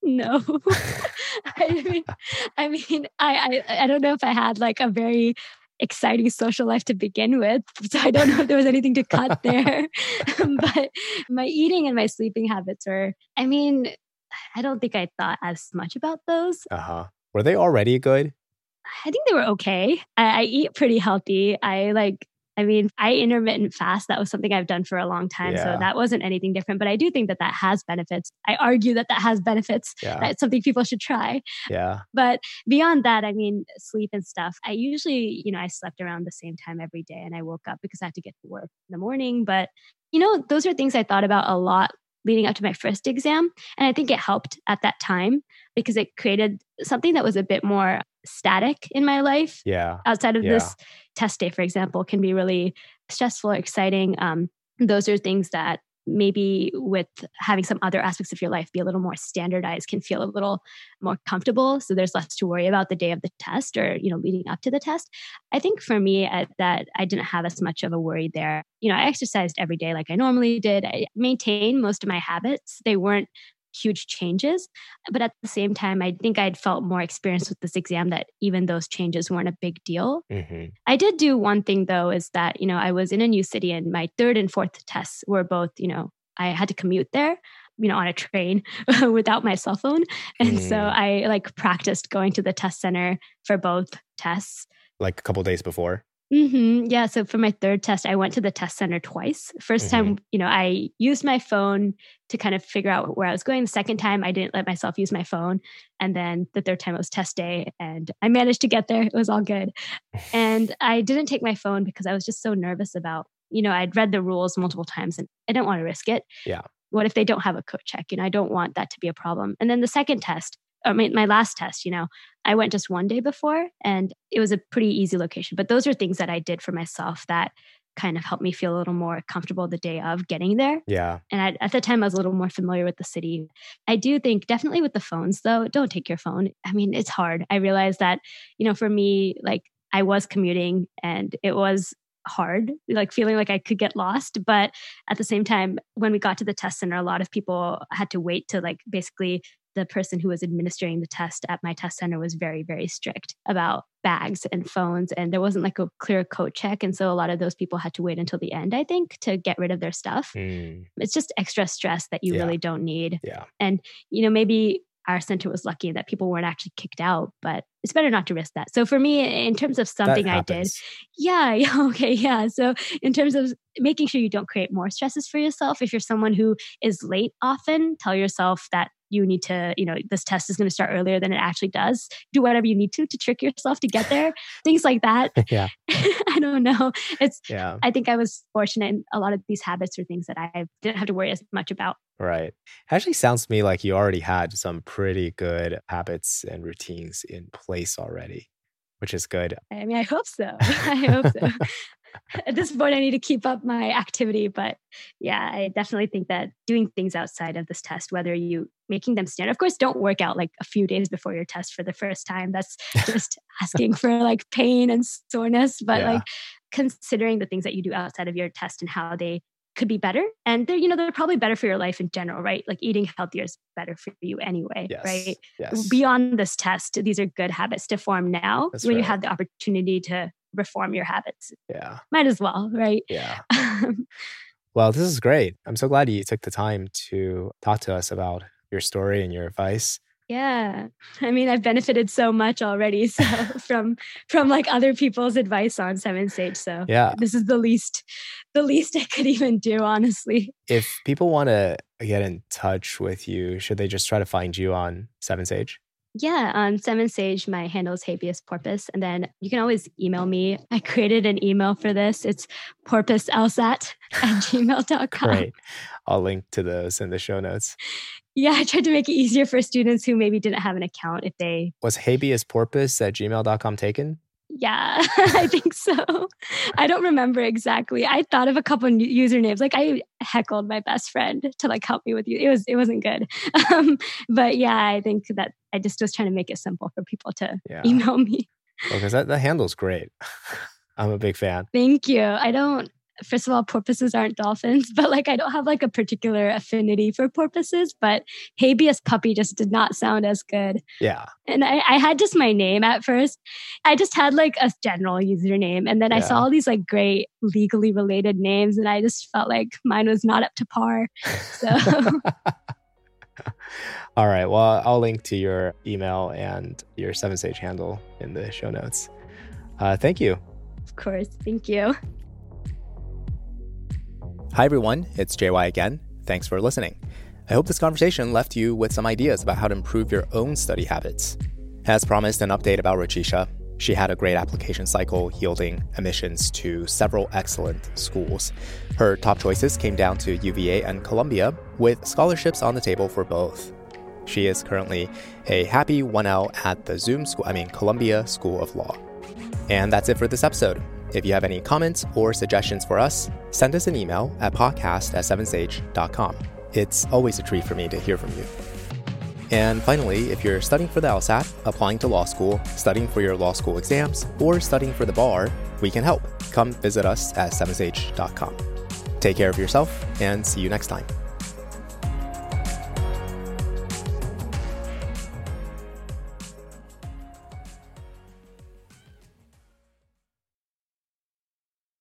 S1: No, I mean, I mean, I, I I don't know if I had like a very exciting social life to begin with, so I don't know if there was anything to cut there. but my eating and my sleeping habits were, I mean, I don't think I thought as much about those.
S2: Uh huh. Were they already good?
S1: I think they were okay. I, I eat pretty healthy. I like I mean, I intermittent fast. That was something I've done for a long time. Yeah. So that wasn't anything different. But I do think that that has benefits. I argue that that has benefits. Yeah. That's something people should try.
S2: Yeah.
S1: But beyond that, I mean, sleep and stuff. I usually, you know, I slept around the same time every day and I woke up because I had to get to work in the morning. But, you know, those are things I thought about a lot leading up to my first exam. And I think it helped at that time because it created something that was a bit more static in my life.
S2: Yeah.
S1: Outside of
S2: yeah.
S1: this test day, for example, can be really stressful or exciting. Um, those are things that maybe with having some other aspects of your life be a little more standardized can feel a little more comfortable. So there's less to worry about the day of the test or you know leading up to the test. I think for me at that i didn't have as much of a worry there. You know i exercised every day like i normally did. I maintained most of my habits. They weren't huge changes. But at the same time, I think I'd felt more experienced with this exam that even those changes weren't a big deal. Mm-hmm. I did do one thing though, is that, you know, I was in a new city and my third and fourth tests were both, you know, I had to commute there you know on a train without my cell phone and mm. so i like practiced going to the test center for both tests
S2: like a couple days before
S1: Mm-hmm. Yeah. So for my third test, I went to the test center twice. 1st mm-hmm. time, you know, I used my phone to kind of figure out where I was going. The second time, I didn't let myself use my phone. And then the third time, it was test day and I managed to get there. It was all good. and I didn't take my phone because I was just so nervous about, you know, I'd read the rules multiple times and I didn't want to risk it.
S2: Yeah.
S1: What if they don't have a coat check? You know, I don't want that to be a problem. And then the second test, I mean, my last test, you know, I went just one day before and it was a pretty easy location. But those are things that I did for myself that kind of helped me feel a little more comfortable the day of getting there.
S2: Yeah.
S1: And I, at the time, I was a little more familiar with the city. I do think definitely with the phones, though, don't take your phone. I mean, it's hard. I realized that, you know, for me, like I was commuting and it was hard, like feeling like I could get lost. But at the same time, when we got to the test center, a lot of people had to wait to like basically the person who was administering the test at my test center was very, very strict about bags and phones. And there wasn't like a clear coat check. And so a lot of those people had to wait until the end, I think, to get rid of their stuff. Mm. It's just extra stress that you yeah. really don't need.
S2: Yeah.
S1: And, you know, maybe our center was lucky that people weren't actually kicked out, but it's better not to risk that. So for me, in terms of something I did, yeah, yeah, okay, yeah. So in terms of making sure you don't create more stresses for yourself, if you're someone who is late often, tell yourself that you need to, you know, this test is going to start earlier than it actually does. Do whatever you need to to trick yourself to get there. Things like that.
S2: yeah.
S1: I don't know. It's, yeah. I think I was fortunate in a lot of these habits or things that I didn't have to worry as much about.
S2: Right. Actually sounds to me like you already had some pretty good habits and routines in place already, which is good.
S1: I mean, I hope so. I hope so. at this point, I need to keep up my activity. But yeah, I definitely think that doing things outside of this test, whether you making them standard, of course, don't work out like a few days before your test for the first time. That's just asking for like pain and soreness. But yeah. like considering the things that you do outside of your test and how they could be better and they're you know they're probably better for your life in general right like eating healthier is better for you anyway
S2: yes.
S1: right
S2: yes.
S1: beyond this test these are good habits to form now That's when right. you have the opportunity to reform your habits.
S2: Yeah.
S1: Might as well, right?
S2: Yeah. Um, well, this is great. I'm so glad you took the time to talk to us about your story and your advice.
S1: Yeah. I mean, I've benefited so much already so from from like other people's advice on Seven Sage. So
S2: yeah.
S1: This is the least the least I could even do, honestly.
S2: If people want to get in touch with you, should they just try to find you on Seven Sage?
S1: Yeah, um, on Seven Sage, my handle is habeas porpoise. And then you can always email me. I created an email for this. It's porpoiseelsat at gmail.com.
S2: Great. I'll link to those in the show notes.
S1: Yeah, I tried to make it easier for students who maybe didn't have an account if they.
S2: Was habeas porpoise at gmail.com taken?
S1: Yeah, I think so. I don't remember exactly. I thought of a couple of usernames. Like I heckled my best friend to like help me with you. It was it wasn't good. Um, but yeah, I think that I just was trying to make it simple for people to yeah. email me.
S2: Because well, that, that handle's great. I'm a big fan.
S1: Thank you. I don't first of all, porpoises aren't dolphins, but like I don't have like a particular affinity for porpoises, but habeas puppy just did not sound as good.
S2: Yeah.
S1: And I, I had just my name at first. I just had like a general username. And then yeah. I saw all these like great legally related names and I just felt like mine was not up to par. So
S2: All right. Well, I'll link to your email and your Seven Sage handle in the show notes. Uh, thank you.
S1: Of course. Thank you.
S2: Hi, everyone. It's JY again. Thanks for listening. I hope this conversation left you with some ideas about how to improve your own study habits. As promised, an update about Rochisha. She had a great application cycle, yielding admissions to several excellent schools. Her top choices came down to UVA and Columbia, with scholarships on the table for both. She is currently a happy 1L at the Zoom School, I mean, Columbia School of Law. And that's it for this episode. If you have any comments or suggestions for us, send us an email at podcast at sevensage.com. It's always a treat for me to hear from you. And finally, if you're studying for the LSAT, applying to law school, studying for your law school exams, or studying for the bar, we can help. Come visit us at sevensage.com. Take care of yourself and see you next time.